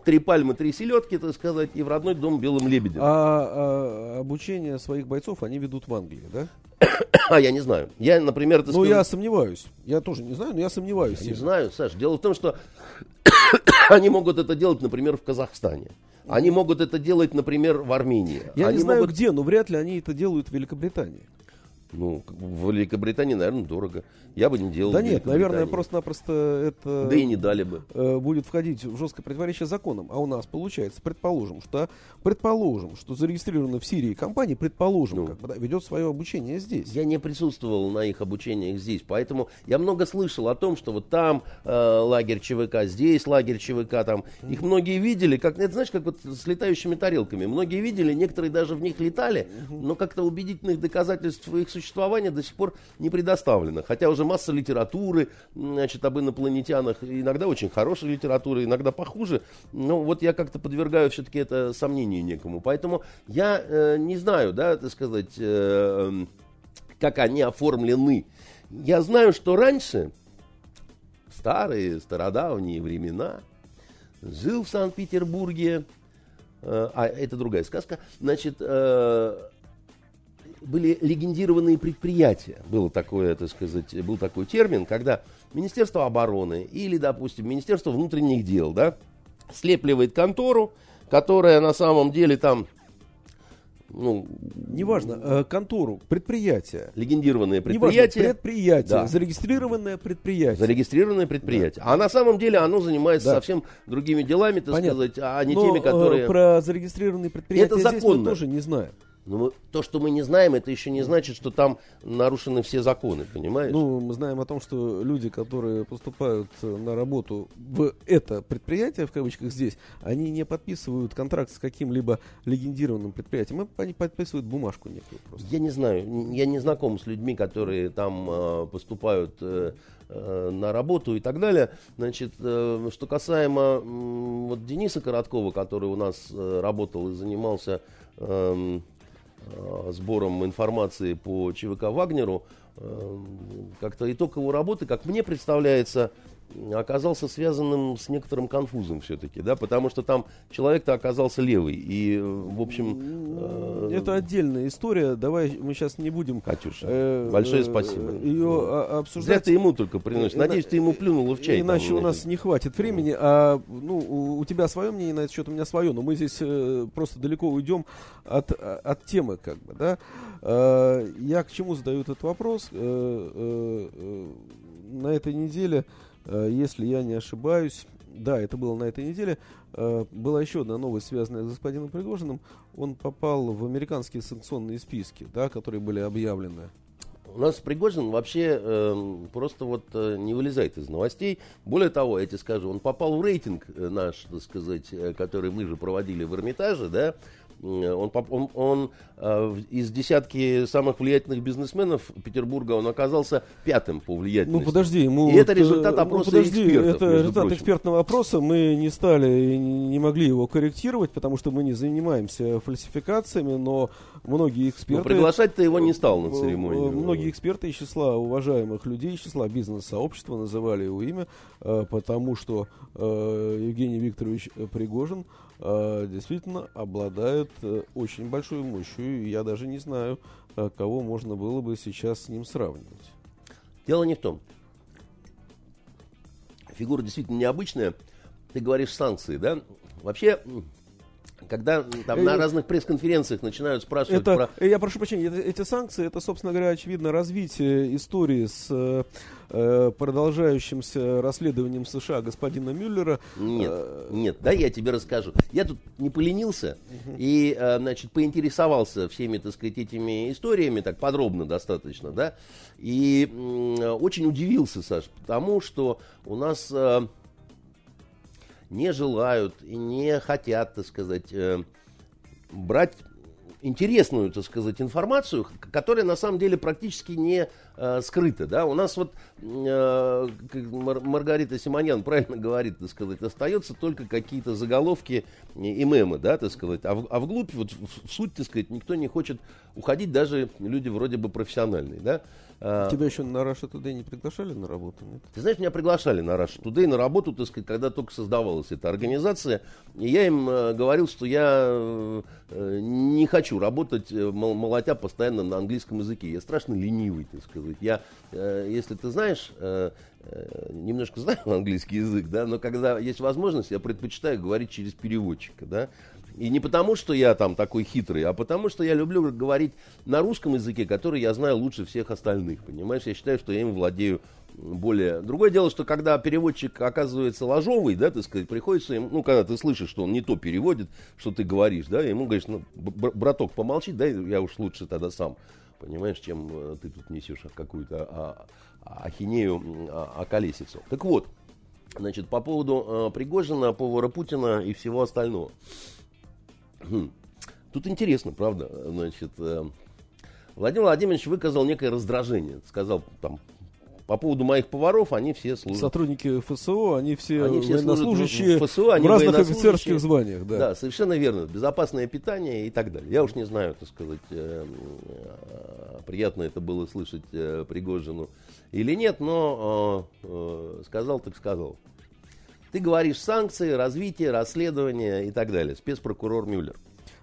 Speaker 2: три пальмы, три селедки, так сказать, и в родной дом белым лебедем. А,
Speaker 1: а обучение своих бойцов они ведут в Англии, да?
Speaker 2: А я не знаю. Я, например, так
Speaker 1: Ну,
Speaker 2: сказать,
Speaker 1: я сомневаюсь. Я тоже не знаю, но я сомневаюсь.
Speaker 2: Я не знаю, Саш. Дело в том, что они могут это делать, например, в Казахстане. Они могут это делать, например, в Армении.
Speaker 1: Я
Speaker 2: они
Speaker 1: не знаю
Speaker 2: могут...
Speaker 1: где, но вряд ли они это делают в Великобритании.
Speaker 2: Ну, в Великобритании, наверное, дорого. Я бы не делал.
Speaker 1: Да нет, наверное, просто-напросто это
Speaker 2: Да и не дали бы.
Speaker 1: э, будет входить в жесткое противоречие законам. А у нас получается, предположим, что предположим, что зарегистрирована в Сирии компания, предположим,
Speaker 2: Ну.
Speaker 1: как бы, да, ведет свое обучение здесь.
Speaker 2: Я не присутствовал на их обучениях здесь, поэтому я много слышал о том, что вот там э, лагерь ЧВК, здесь лагерь ЧВК, там их многие видели, как это знаешь, как вот с летающими тарелками. Многие видели, некоторые даже в них летали, но как-то убедительных доказательств их существования до сих пор не предоставлено. Хотя уже масса литературы, значит, об инопланетянах, иногда очень хорошей литературы, иногда похуже. Но вот я как-то подвергаю все-таки это сомнению некому. Поэтому я э, не знаю, да, так сказать, э, эм, как они оформлены. Я знаю, что раньше, в старые, стародавние времена, жил в Санкт-Петербурге, э, а это другая сказка, значит, э, были легендированные предприятия. Было такое, так сказать, был такой термин, когда Министерство обороны или, допустим, Министерство внутренних дел, да, слепливает контору, которая на самом деле там, ну,
Speaker 1: Неважно, э, контору, предприятие.
Speaker 2: легендированное
Speaker 1: Неважно,
Speaker 2: предприятие,
Speaker 1: предприятие,
Speaker 2: Да.
Speaker 1: зарегистрированное предприятие.
Speaker 2: зарегистрированное предприятие. А на самом деле оно занимается
Speaker 1: Да.
Speaker 2: совсем другими делами, так
Speaker 1: Понятно.
Speaker 2: сказать, а не
Speaker 1: Но,
Speaker 2: теми,
Speaker 1: э,
Speaker 2: которые...
Speaker 1: про зарегистрированные предприятия
Speaker 2: Это
Speaker 1: здесь мы
Speaker 2: законно.
Speaker 1: тоже не знаем.
Speaker 2: Ну, мы- то, что мы не знаем, это еще не значит, что там нарушены все законы, понимаешь?
Speaker 1: Ну, мы знаем о том, что люди, которые поступают э, на работу в это предприятие, в кавычках здесь, они не подписывают контракт с каким-либо легендированным предприятием, они подписывают бумажку некую просто.
Speaker 2: Я не знаю, я не знаком с людьми, которые там э, поступают э, э, на работу и так далее. Значит, э, что касаемо м, вот Дениса Короткова, который у нас э, работал и занимался э, сбором информации по ЧВК Вагнеру, э, как-то итог его работы, как мне представляется, оказался связанным с некоторым конфузом все-таки, да, потому что там человек-то оказался левый, и, э, в общем... э,
Speaker 1: Это отдельная история, давай мы сейчас не будем
Speaker 2: Катюша,
Speaker 1: э,
Speaker 2: большое
Speaker 1: э,
Speaker 2: спасибо.
Speaker 1: ее
Speaker 2: Ну,
Speaker 1: а-
Speaker 2: Зря
Speaker 1: обсуждать.
Speaker 2: ты ему только приносишь.
Speaker 1: Ина-
Speaker 2: Надеюсь, ты ему плюнула в чай.
Speaker 1: Иначе
Speaker 2: там,
Speaker 1: у нас
Speaker 2: значит.
Speaker 1: не хватит времени, а ну, у, у тебя свое мнение на этот счет, у меня свое, но мы здесь э, просто далеко уйдем от, от темы, как бы, да. Э, я к чему задаю этот вопрос? Э, э, э, на этой неделе, э, если я не ошибаюсь, да, это было на этой неделе, э, была еще одна новость, связанная с господином Пригожиным. Он попал в американские санкционные списки, да, которые были объявлены.
Speaker 2: У нас Пригожин вообще эм, просто вот э, не вылезает из новостей. Более того, я тебе скажу, он попал в рейтинг э, наш, так сказать, э, который мы же проводили в Эрмитаже, да, Он, он, он из десятки самых влиятельных бизнесменов Петербурга он оказался пятым по влиятельности.
Speaker 1: Ну подожди, ему
Speaker 2: и это результат ну, опроса ну, подожди, экспертов.
Speaker 1: Это результат прочим. экспертного опроса. Мы не стали и не могли его корректировать, потому что мы не занимаемся фальсификациями, но многие эксперты... Но
Speaker 2: приглашать-то его не стал на церемонию.
Speaker 1: Многие эксперты из числа уважаемых людей, из числа бизнес-сообщества называли его имя, потому что Евгений Викторович Пригожин э, действительно обладает э, очень большой мощью. И я даже не знаю, э, кого можно было бы сейчас с ним сравнивать.
Speaker 2: Дело не в том. Фигура действительно необычная. Ты говоришь санкции, да? Вообще, когда там на разных пресс-конференциях начинают спрашивать
Speaker 1: это, про... Я прошу прощения, эти санкции, это, собственно говоря, очевидно, развитие истории с э, э продолжающимся расследованием США господина Мюллера.
Speaker 2: Нет, э, нет, да, я тебе расскажу. Я тут не поленился угу. и, э, значит, поинтересовался всеми, так сказать, этими историями, так подробно достаточно, да, и э, очень удивился, Саш, потому что у нас... Э, не желают и не хотят, так сказать, э, брать интересную, так сказать, информацию, которая на самом деле практически не э, скрыта. Да? У нас вот э, Маргарита Симонян правильно говорит, так сказать, остается только какие-то заголовки и мемы, да, так сказать. А, в, а вглубь, вот в суть, так сказать, никто не хочет уходить, даже люди вроде бы профессиональные. Да?
Speaker 1: А, Тебя еще на Russia Today не приглашали на работу?
Speaker 2: Нет? Ты знаешь, меня приглашали на Russia Today на работу, так сказать, когда только создавалась эта организация. И я им э, говорил, что я э, не хочу работать, э, молотя постоянно на английском языке. Я страшно ленивый, так сказать. Я, если ты знаешь, немножко знаю английский язык, да, но когда есть возможность, я предпочитаю говорить через переводчика, да. И не потому, что я там такой хитрый, а потому, что я люблю говорить на русском языке, который я знаю лучше всех остальных. Понимаешь, я считаю, что я им владею более... Другое дело, что когда переводчик оказывается ложовый, да, так сказать, приходится ему, ну, когда ты слышишь, что он не то переводит, что ты говоришь, да, ему говоришь, ну, браток, помолчи, да, я уж лучше тогда сам, понимаешь, чем э, ты тут несешь какую-то а, а, ахинею, а, а. Так вот, значит, по поводу а, Пригожина, повара Путина и всего остального. Хм. Тут интересно, правда. Значит, э, Владимир Владимирович выказал некое раздражение. Сказал там по поводу моих поваров, они все служат.
Speaker 1: Сотрудники ФСО, они все, они все военнослужащие в, ФСО, они в разных офицерских званиях. Да.
Speaker 2: да, совершенно верно. Безопасное питание и так далее. Я уж не знаю, так сказать, э, э, приятно это было слышать Пригожину или нет, но сказал так сказал. Ты говоришь санкции, развитие, расследование и так далее. Спецпрокурор Мюллер.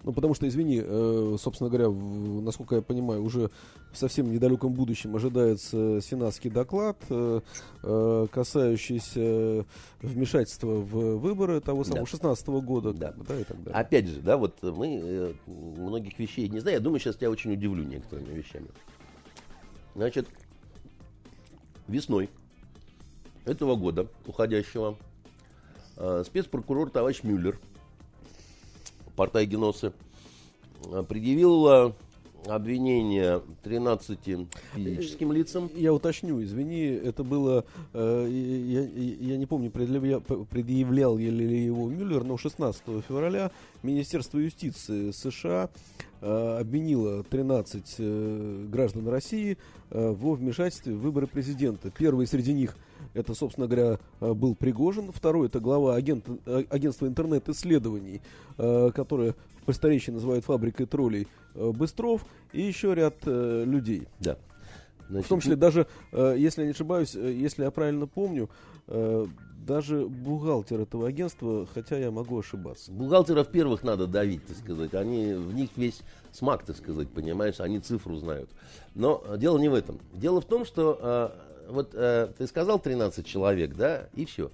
Speaker 1: Ну, потому что, извини, э, собственно говоря, в, насколько я понимаю, уже в совсем недалеком будущем ожидается сенатский доклад, э, э, касающийся вмешательства в выборы того самого да. 16 -го года.
Speaker 2: Да. да, и так далее. Опять же, да, вот мы э, многих вещей не знаем. Я думаю, сейчас тебя очень удивлю некоторыми вещами. Значит, весной этого года, уходящего, спецпрокурор товарищ Мюллер, портай Геносы, э, предъявил э, обвинение 13 физическим лицам.
Speaker 1: Я уточню, извини, это было, э, я, я не помню, предъявлял, ли его Мюллер, но 16 февраля Министерство юстиции США э, обвинило 13 э, граждан России э, во вмешательстве в выборы президента. Первый среди них это, собственно говоря, э, был Пригожин. Второй это глава агент, э, агентства интернет-исследований, э, которое в просторечии называют фабрикой троллей Быстров. И еще ряд людей.
Speaker 2: Да.
Speaker 1: Значит, в том числе даже, если я не ошибаюсь, если я правильно помню, даже бухгалтер этого агентства, хотя я могу ошибаться.
Speaker 2: Бухгалтеров первых надо давить, так сказать. Они, в них весь смак, так сказать, понимаешь, они цифру знают. Но дело не в этом. Дело в том, что вот э, ты сказал 13 человек, да, и все.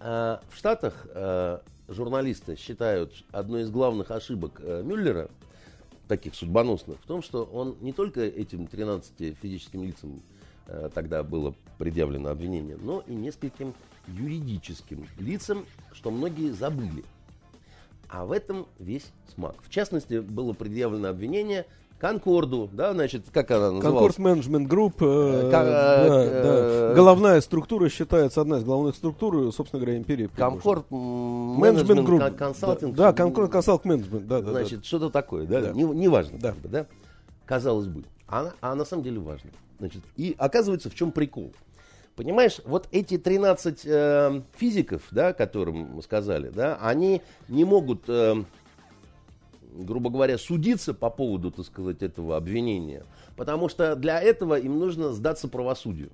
Speaker 2: А в Штатах э, журналисты считают одной из главных ошибок э, Мюллера, таких судьбоносных, в том, что он не только этим 13 физическим лицам э, тогда было предъявлено обвинение, но и нескольким юридическим лицам, что многие забыли. А в этом весь смак. В частности, было предъявлено обвинение Конкорду, да, значит, как она
Speaker 1: называлась?
Speaker 2: Конкорд
Speaker 1: Management Group, э, э, да. головная структура считается одна из главных структур, собственно говоря, империи.
Speaker 2: Конкорд Management Group. Консалтинг.
Speaker 1: Да, Конкорд Консалт Менеджмент, да, да.
Speaker 2: Значит, что-то такое, да, да. Не, не важно, да. Да, казалось бы. А, а на самом деле важно. Значит, и оказывается, в чем прикол. Понимаешь, вот эти 13 э, физиков, да, которым мы сказали, да, они не могут э, грубо говоря, судиться по поводу, так сказать, этого обвинения. Потому что для этого им нужно сдаться правосудию.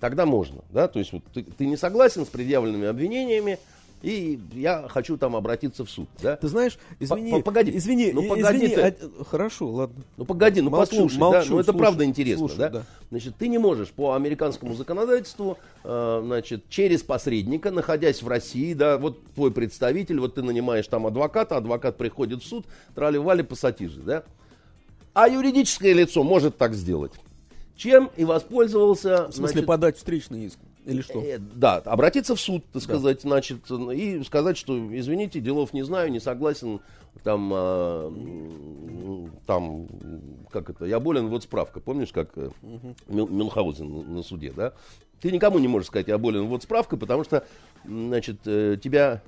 Speaker 2: Тогда можно, да, то есть вот ты, ты не согласен с предъявленными обвинениями, и я хочу там обратиться в суд, да?
Speaker 1: Ты знаешь, извини, погоди, извини, ну погоди, извини, ты. А, хорошо, ладно.
Speaker 2: Ну погоди, ну молчу, послушай, молчу, да, ну это слушай, правда интересно, слушай, да? да? Значит, ты не можешь по американскому законодательству, э, значит, через посредника, находясь в России, да, вот твой представитель, вот ты нанимаешь там адвоката, адвокат приходит в суд, трали-вали, пассатижи, да? А юридическое лицо может так сделать. Чем и воспользовался...
Speaker 1: В смысле, значит, подать встречный иск? Или что? Э,
Speaker 2: да, обратиться в суд, так да. сказать, значит, и сказать, что, извините, делов не знаю, не согласен, там, э, там, как это, я болен, вот справка, помнишь, как угу. Мюнхгаузен на суде, да? Ты никому не можешь сказать, я болен, вот справка, потому что, значит, э, тебя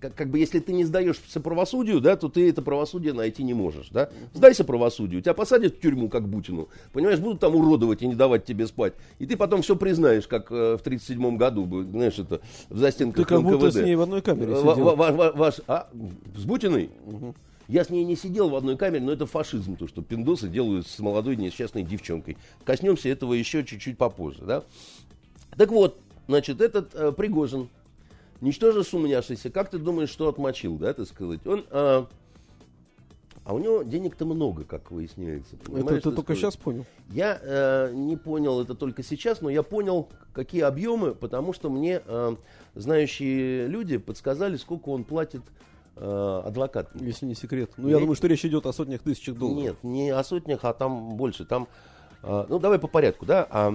Speaker 2: как, как бы если ты не сдаешься правосудию, да, то ты это правосудие найти не можешь, да. Сдайся правосудию, тебя посадят в тюрьму, как Бутину, понимаешь, будут там уродовать и не давать тебе спать. И ты потом все признаешь, как э, в 37 году, знаешь, это, в застенках
Speaker 1: Ты как НКВД. будто с ней в одной камере
Speaker 2: сидел. Ва- ва- ва- ваш, а, с Бутиной? Угу. Я с ней не сидел в одной камере, но это фашизм, то, что пиндосы делают с молодой несчастной девчонкой. Коснемся этого еще чуть-чуть попозже, да. Так вот, значит, этот э, Пригожин, Ничтоже сумняшися, как ты думаешь, что отмочил, да, так сказать? Он, а, а у него денег-то много, как выясняется.
Speaker 1: Это ты только сказать? сейчас понял?
Speaker 2: Я э, не понял это только сейчас, но я понял, какие объемы, потому что мне э, знающие люди подсказали, сколько он платит э, адвокат.
Speaker 1: Если не секрет. Ну, я, я думаю, что речь идет о сотнях тысячах долларов.
Speaker 2: Нет, не о сотнях, а там больше. Там, э, ну, давай по порядку, да. А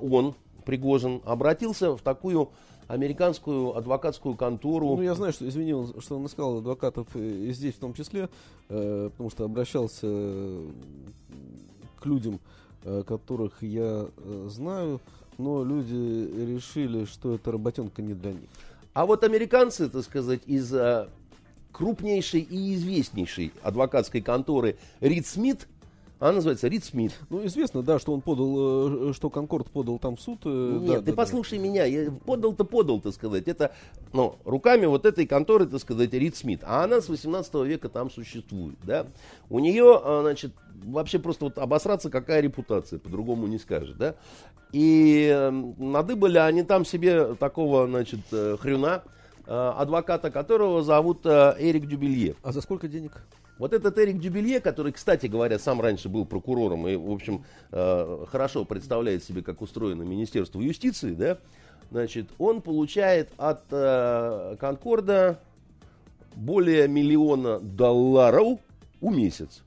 Speaker 2: он, Пригожин, обратился в такую американскую адвокатскую контору.
Speaker 1: Ну, я знаю, что, извини, что он искал адвокатов и здесь в том числе, э, потому что обращался к людям, э, которых я э, знаю, но люди решили, что эта работенка не для них.
Speaker 2: А вот американцы, так сказать, из крупнейшей и известнейшей адвокатской конторы Рид Смит она называется Рид Смит.
Speaker 1: Ну, известно, да, что он подал, э, что Конкорд подал там в суд.
Speaker 2: Э, Нет, да, ты да, послушай да. меня, я подал-то подал, так сказать. Это, ну, руками вот этой конторы, так сказать, Рид Смит. А она с 18 века там существует, да. У нее, а, значит, вообще просто вот обосраться какая репутация, по-другому не скажешь, да. И эм, надыбали они там себе такого, значит, э, хрюна, адвоката которого зовут Эрик Дюбелье.
Speaker 1: А за сколько денег?
Speaker 2: Вот этот Эрик Дюбелье, который, кстати говоря, сам раньше был прокурором и, в общем, э, хорошо представляет себе, как устроено Министерство юстиции, да, значит, он получает от э, Конкорда более миллиона долларов в месяц.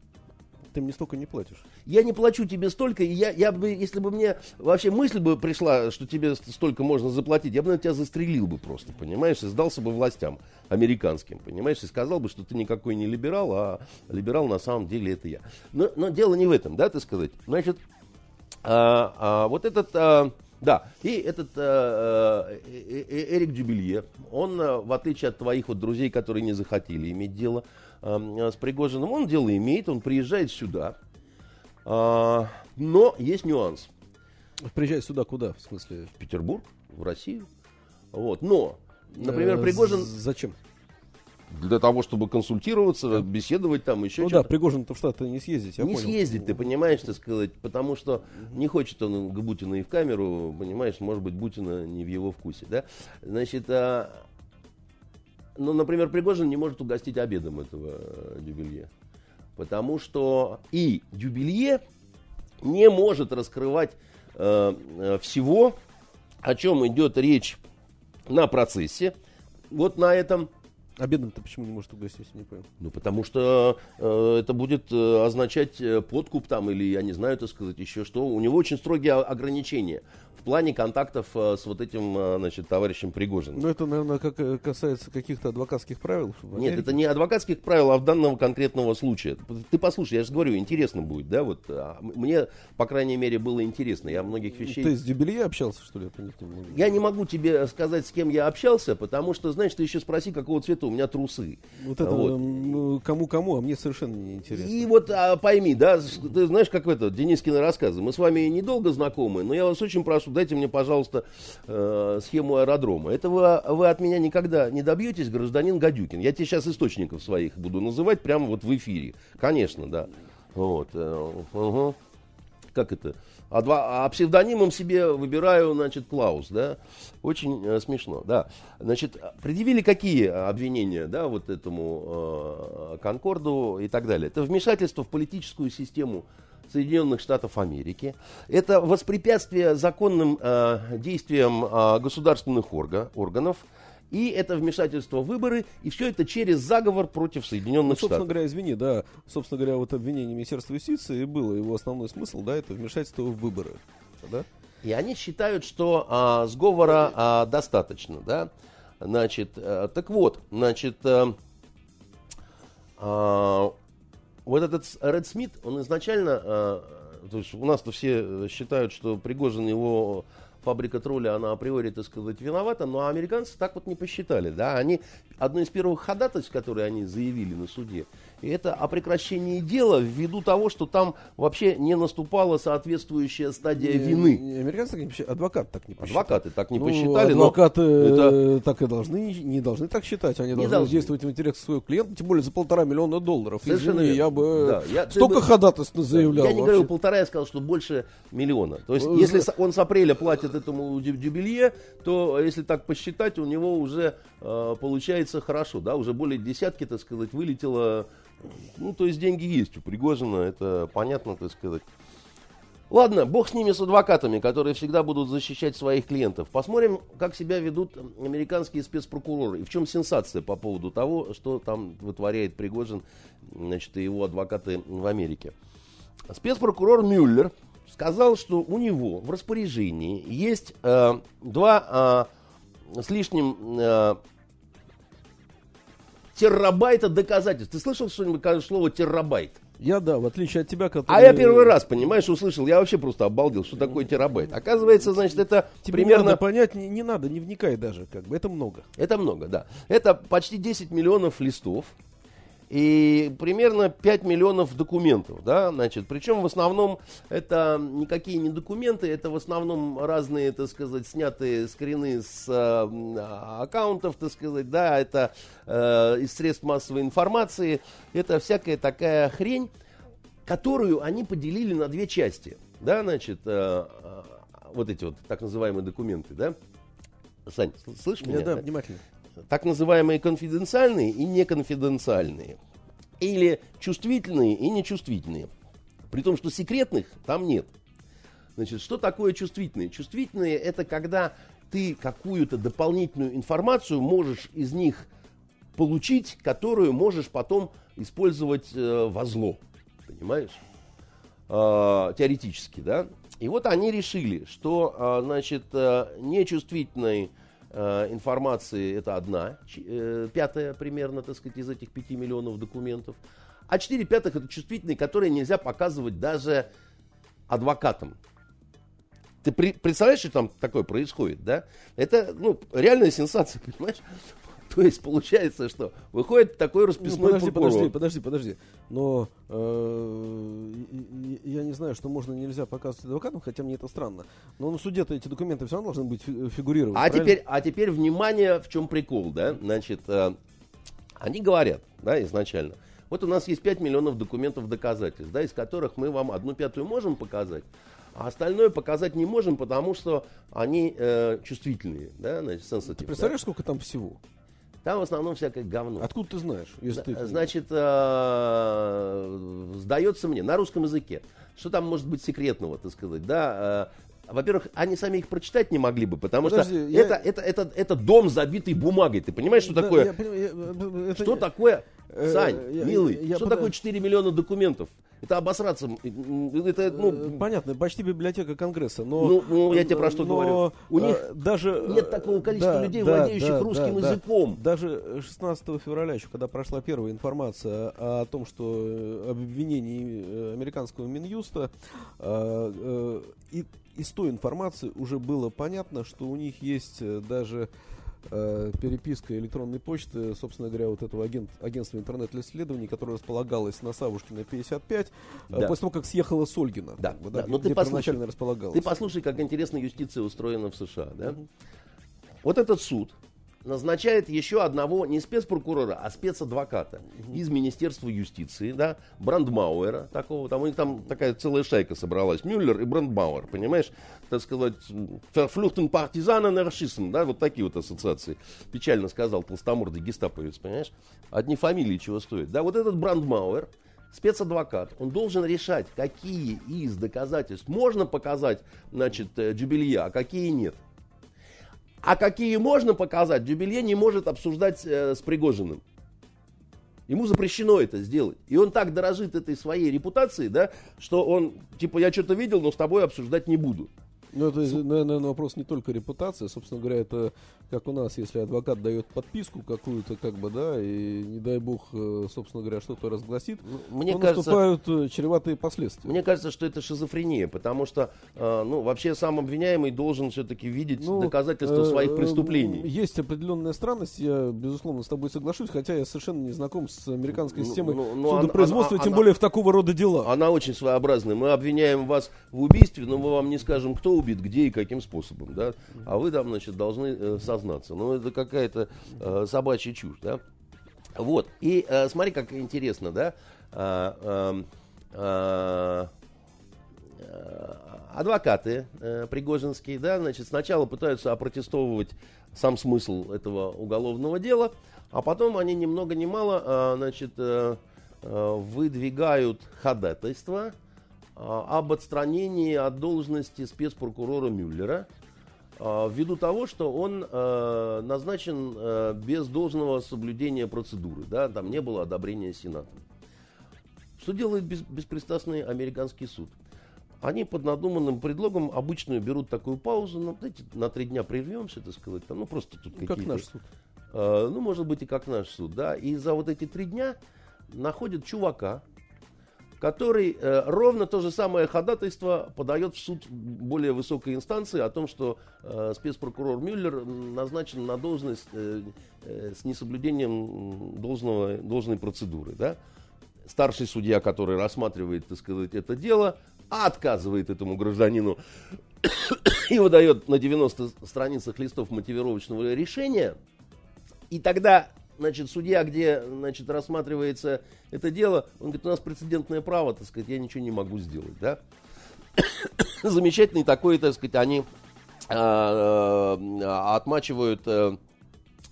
Speaker 1: Ты мне столько не платишь
Speaker 2: я не плачу тебе столько, и я, я бы, если бы мне вообще мысль бы пришла, что тебе столько можно заплатить, я бы на тебя застрелил бы просто, понимаешь, и сдался бы властям американским, понимаешь, и сказал бы, что ты никакой не либерал, а либерал на самом деле это я. Но, но дело не в этом, да, ты сказать. Значит, а, а, вот этот... А, да, и этот а, э, э, Эрик Дюбелье, он, а, в отличие от твоих вот друзей, которые не захотели иметь дело э, с Пригожиным, он дело имеет, он приезжает сюда, а, но есть нюанс.
Speaker 1: Приезжать сюда куда, в смысле?
Speaker 2: В Петербург, в Россию. Вот. Но, например, э, Пригожин...
Speaker 1: Зачем?
Speaker 2: Для того, чтобы консультироваться, да. беседовать там, еще
Speaker 1: ну
Speaker 2: что-то.
Speaker 1: да, Пригожин-то в Штаты не съездить,
Speaker 2: Не понял. съездить, ты понимаешь, так сказать, потому что не хочет он к Бутину и в камеру, понимаешь, может быть, Бутина не в его вкусе, да. Значит, а, ну, например, Пригожин не может угостить обедом этого э, Дюбелье. Потому что и Дюбелье не может раскрывать э, э, всего, о чем идет речь на процессе, вот на этом,
Speaker 1: А бедным-то почему не может угостить, не понял.
Speaker 2: Ну, потому что э, это будет э, означать э, подкуп там, или, я не знаю, так сказать, еще что. У него очень строгие ограничения в плане контактов э, с вот этим, э, значит, товарищем Пригожиным.
Speaker 1: Ну, это, наверное, как э, касается каких-то адвокатских правил.
Speaker 2: Нет, это не адвокатских правил, а в данного конкретного случая. Ты послушай, я же говорю, интересно будет, да, вот. А, мне, по крайней мере, было интересно. Я многих вещей...
Speaker 1: Ты с Дюбелье общался, что ли? Я,
Speaker 2: я не могу тебе сказать, с кем я общался, потому что, знаешь, ты еще спроси, какого цвета у меня трусы.
Speaker 1: Вот это вот. Кому-кому, а мне совершенно не интересно.
Speaker 2: И вот а, пойми, да, ты знаешь, как это, Денискины рассказы. Мы с вами недолго знакомы, но я вас очень прошу, дайте мне, пожалуйста, э, схему аэродрома. Это вы, вы от меня никогда не добьетесь, гражданин Гадюкин. Я тебе сейчас источников своих буду называть прямо вот в эфире. Конечно, да. Вот. Э, угу. Как это? А, два, а псевдонимом себе выбираю, значит, Клаус, да. Очень э, смешно, да. Значит, предъявили какие обвинения, да, вот этому э, Конкорду и так далее. Это вмешательство в политическую систему Соединенных Штатов Америки. Это воспрепятствие законным э, действиям э, государственных орга, органов. И это вмешательство в выборы, и все это через заговор против Соединенных ну,
Speaker 1: собственно
Speaker 2: Штатов.
Speaker 1: говоря, извини, да, собственно говоря, вот обвинение Министерства юстиции было, его основной смысл, да, это вмешательство в выборы, да?
Speaker 2: И они считают, что а, сговора а, достаточно, да. Значит, а, так вот, значит, а, а, вот этот Ред Смит, он изначально, э, то есть у нас-то все считают, что Пригожин его фабрика тролля, она априори, так сказать, виновата, но американцы так вот не посчитали, да, они, одно из первых ходатайств, которые они заявили на суде, и это о прекращении дела ввиду того, что там вообще не наступала соответствующая стадия не, вины.
Speaker 1: Не, американцы не посчитали, адвокат так не
Speaker 2: посчитали. Адвокаты так не ну, посчитали.
Speaker 1: Адвокаты это... так и должны, не должны так считать. Они должны, должны действовать в интересах своего клиента, тем более за полтора миллиона долларов.
Speaker 2: Совершенно Извини,
Speaker 1: я бы да, я, столько бы... ходатайств заявлял.
Speaker 2: Я не вообще. говорил полтора, я сказал, что больше миллиона. То есть, если он с апреля платит этому дюбелье, то если так посчитать, у него уже э, получается хорошо, да, уже более десятки, так сказать, вылетело ну, то есть деньги есть у Пригожина, это понятно, так сказать. Ладно, бог с ними, с адвокатами, которые всегда будут защищать своих клиентов. Посмотрим, как себя ведут американские спецпрокуроры. И в чем сенсация по поводу того, что там вытворяет Пригожин значит, и его адвокаты в Америке. Спецпрокурор Мюллер сказал, что у него в распоряжении есть э, два э, с лишним э, террабайта доказательств. Ты слышал что-нибудь слово террабайт?
Speaker 1: Я да, в отличие от тебя, который...
Speaker 2: А я первый раз, понимаешь, услышал. Я вообще просто обалдел, что такое террабайт. Оказывается, значит, это
Speaker 1: Тебе
Speaker 2: примерно...
Speaker 1: надо понять, не, не надо, не вникай даже, как бы, это много.
Speaker 2: Это много, да. Это почти 10 миллионов листов и примерно 5 миллионов документов, да, значит, причем в основном это никакие не документы, это в основном разные, так сказать, снятые скрины с э, аккаунтов, так сказать, да, это э, из средств массовой информации, это всякая такая хрень, которую они поделили на две части, да, значит, э, э, вот эти вот так называемые документы, да, Сань, слышишь меня?
Speaker 1: Да, да, внимательно
Speaker 2: так называемые конфиденциальные и неконфиденциальные. Или чувствительные и нечувствительные. При том, что секретных там нет. Значит, что такое чувствительные? Чувствительные это когда ты какую-то дополнительную информацию можешь из них получить, которую можешь потом использовать э, во зло. Понимаешь? Э, теоретически, да? И вот они решили, что, э, значит, э, нечувствительный информации это одна, э, пятая примерно, так сказать, из этих 5 миллионов документов. А 4 пятых это чувствительные, которые нельзя показывать даже адвокатам. Ты представляешь, что там такое происходит, да? Это, ну, реальная сенсация, понимаешь? То есть получается, что выходит такой расписной ну,
Speaker 1: подожди, прокурор. Подожди, подожди, подожди. Но э, я не знаю, что можно нельзя показывать адвокатам, хотя мне это странно. Но на суде-то эти документы все равно должны быть фигурировать.
Speaker 2: А теперь, а теперь внимание, в чем прикол, да? Значит, э, они говорят, да, изначально. Вот у нас есть 5 миллионов документов доказательств, да, из которых мы вам одну пятую можем показать, а остальное показать не можем, потому что они э, чувствительные, да, значит, sensitive.
Speaker 1: Ты представляешь, да? сколько там всего?
Speaker 2: Там в основном всякое говно.
Speaker 1: Откуда ты знаешь?
Speaker 2: Если ты... Значит, э, сдается мне на русском языке. Что там может быть секретного, так сказать, да? Э, во-первых, они сами их прочитать не могли бы, потому
Speaker 1: Подожди,
Speaker 2: что
Speaker 1: я-
Speaker 2: это, это, это, это дом, забитый бумагой. Ты понимаешь, что
Speaker 1: Да,
Speaker 2: такое?
Speaker 1: я я- это
Speaker 2: Что такое,
Speaker 1: Э,
Speaker 2: Сань,
Speaker 1: я-
Speaker 2: милый,
Speaker 1: я
Speaker 2: что
Speaker 1: под-
Speaker 2: такое 4 миллиона документов? Это обосраться, это,
Speaker 1: Э,
Speaker 2: ну,
Speaker 1: Понятно, почти библиотека Конгресса, но...
Speaker 2: Ну, ну, я тебе про что
Speaker 1: но,
Speaker 2: говорю. У них
Speaker 1: э, даже,
Speaker 2: нет
Speaker 1: э,
Speaker 2: такого количества людей, владеющих русским языком.
Speaker 1: Даже 16 февраля, еще когда прошла первая информация о том, что э, об обвинении э, американского Минюста, э, э, и из той информации уже было понятно, что у них есть э, даже э, переписка электронной почты, собственно говоря, вот этого агент, агентства интернет-исследований, которое располагалось на Савушкина 55, э,
Speaker 2: Да.
Speaker 1: после того, как съехала с Ольгина.
Speaker 2: Да,
Speaker 1: как бы,
Speaker 2: да, но ты
Speaker 1: где
Speaker 2: послушай.
Speaker 1: располагалось.
Speaker 2: Ты послушай, как интересно юстиция устроена в США. Да? Вот этот суд назначает еще одного не спецпрокурора, а спецадвоката из Министерства юстиции, да, Брандмауэра, такого, там. У них там такая целая шайка собралась, Мюллер и Брандмауэр, понимаешь, так сказать, Verfluchten Partisanen Erschießen, да, вот такие вот ассоциации, печально сказал толстомордый гестаповец, понимаешь, одни фамилии чего стоят, да, вот этот Брандмауэр, спецадвокат, он должен решать, какие из доказательств можно показать, значит, э, Джубилья, а какие нет. А какие можно показать, Дюбелье не может обсуждать э, с Пригожиным. Ему запрещено это сделать. И он так дорожит этой своей репутацией, да, что он, типа, я что-то видел, но с тобой обсуждать не буду.
Speaker 1: Ну, это, наверное, вопрос не только репутации. Собственно говоря, это как у нас, если адвокат дает подписку какую-то, как бы, да, и не дай бог, э, собственно говоря, что-то разгласит,
Speaker 2: Мне
Speaker 1: то
Speaker 2: кажется,
Speaker 1: наступают э, чреватые последствия.
Speaker 2: мне кажется, что это шизофрения, потому что, э, ну, вообще сам обвиняемый должен все-таки видеть
Speaker 1: Ну,
Speaker 2: доказательства
Speaker 1: э,
Speaker 2: своих
Speaker 1: э,
Speaker 2: преступлений.
Speaker 1: Есть определенная странность, я, безусловно, с тобой соглашусь, хотя я совершенно не знаком с американской
Speaker 2: Ну,
Speaker 1: системой
Speaker 2: ну, ну,
Speaker 1: судопроизводства,
Speaker 2: она-
Speaker 1: тем
Speaker 2: она-
Speaker 1: более в такого рода дела.
Speaker 2: Она очень своеобразная. Мы обвиняем вас в убийстве, но мы вам не скажем, кто убит, где и каким способом, да. А вы там, значит, должны э, сознаться. Ну, это какая-то э, собачья чушь, да. Вот. И э, смотри, как интересно, да. А, э, адвокаты э, пригожинские, да, значит, сначала пытаются опротестовывать сам смысл этого уголовного дела, а потом они ни много ни мало, а, значит, э, э, выдвигают ходатайство об отстранении от должности спецпрокурора Мюллера а, ввиду того, что он э, назначен э, без должного соблюдения процедуры, да, там не было одобрения Сенатом. Что делает бес- беспристрастный американский суд? Они под надуманным предлогом обычную берут такую паузу, ну, знаете, на три дня прервемся, так сказать, там, ну, просто тут
Speaker 1: Ну, как наш суд.
Speaker 2: Э, ну, может быть, и как наш суд, да. И за вот эти три дня находят чувака, который э, ровно то же самое ходатайство подает в суд более высокой инстанции о том, что э, спецпрокурор Мюллер назначен на должность э, э, с несоблюдением должного, должной процедуры, да. Старший судья, который рассматривает, так сказать, это дело, отказывает этому гражданину и выдает на 90 страницах листов мотивировочного решения. И тогда, значит, судья, где, значит, рассматривается это дело, он говорит, у нас прецедентное право, так сказать, я ничего не могу сделать, да. Замечательный такой, так сказать, они а, а, отмачивают а,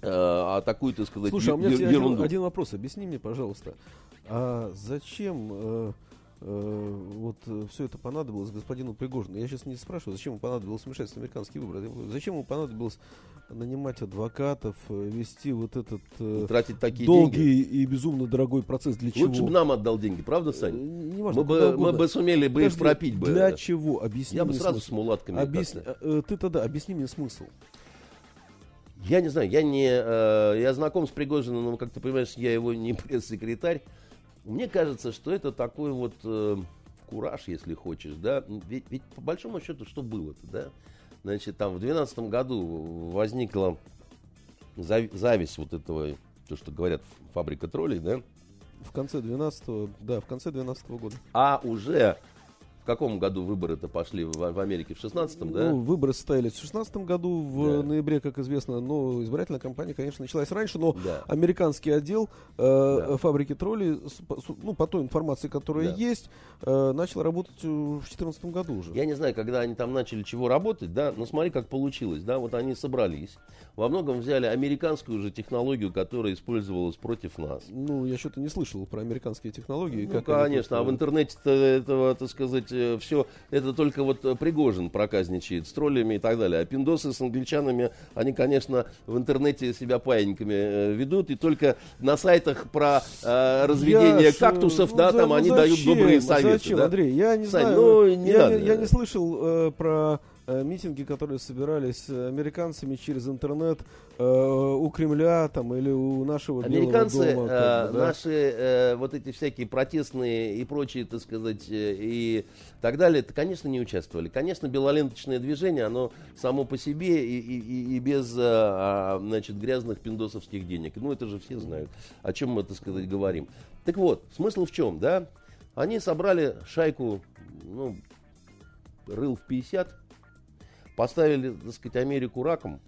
Speaker 2: а, такую, так сказать,
Speaker 1: Слушай, а у меня один, один вопрос. Объясни мне, пожалуйста, а зачем э, э, вот все это понадобилось господину Пригожину? Я сейчас не спрашиваю, зачем ему понадобилось вмешательство в американские выборы. Зачем ему понадобилось нанимать адвокатов, э, вести вот этот э,
Speaker 2: Тратить такие
Speaker 1: долгий
Speaker 2: деньги.
Speaker 1: и безумно дорогой процесс для чего?
Speaker 2: Лучше бы нам отдал деньги, правда,
Speaker 1: Э,
Speaker 2: Сань?
Speaker 1: неважно,
Speaker 2: Мы бы, мы бы сумели бы их
Speaker 1: Подожди,
Speaker 2: пропить бы.
Speaker 1: Для чего? Объясни
Speaker 2: Я бы сразу
Speaker 1: смысл.
Speaker 2: с мулатками.
Speaker 1: Э, ты тогда объясни мне смысл.
Speaker 2: Я не знаю, я не, э, я знаком с Пригожиным, но, как ты понимаешь, я его не пресс-секретарь. Мне кажется, что это такой вот э, кураж, если хочешь, да. Ведь, ведь по большому счету, что было-то, да? Значит, там в 2012 году возникла зави- зависть вот этого, то, что говорят, фабрика троллей, да?
Speaker 1: В конце 12 да, в конце 12 года.
Speaker 2: А уже в каком году выборы-то пошли в, в Америке? В 16-м, да?
Speaker 1: Ну, выборы состоялись в 2016 году, в
Speaker 2: Да.
Speaker 1: ноябре, как известно, но избирательная кампания, конечно, началась раньше, но
Speaker 2: Да.
Speaker 1: американский отдел э,
Speaker 2: Да.
Speaker 1: фабрики троллей, ну, по той информации, которая
Speaker 2: Да.
Speaker 1: есть, э, начал работать э, в 2014 году уже.
Speaker 2: Я не знаю, когда они там начали чего работать, да, но смотри, как получилось, да, вот они собрались, во многом взяли американскую же технологию, которая использовалась против нас.
Speaker 1: Ну, я что-то не слышал про американские технологии.
Speaker 2: Ну, конечно, а в
Speaker 1: э,
Speaker 2: интернете этого, так сказать, э, все это только вот э, Пригожин проказничает с троллями и так далее. А пиндосы с англичанами, они, конечно, в интернете себя паиньками э, ведут, и только на сайтах про э, разведение
Speaker 1: Я
Speaker 2: кактусов,
Speaker 1: ну,
Speaker 2: да,
Speaker 1: за-
Speaker 2: там
Speaker 1: ну
Speaker 2: они
Speaker 1: зачем?
Speaker 2: дают добрые советы.
Speaker 1: Зачем,
Speaker 2: да.
Speaker 1: Андрей, я не
Speaker 2: Сань,
Speaker 1: знаю.
Speaker 2: ну, не
Speaker 1: я,
Speaker 2: надо.
Speaker 1: не, я не слышал э, про митинги, которые собирались э, американцами через интернет э, у Кремля там или у нашего
Speaker 2: Американцы,
Speaker 1: Белого дома.
Speaker 2: э,
Speaker 1: как бы, да.
Speaker 2: наши э, вот эти всякие протестные и прочие, так сказать, э, и так далее, это, конечно, не участвовали. Конечно, белоленточное движение, оно само по себе и, и- и- и без, э, а, значит, грязных пиндосовских денег. Ну, это же все знают, о чем мы, так сказать, говорим. Так вот, смысл в чем, да? Они собрали шайку, ну, рыл в 50, поставили, так сказать, Америку раком,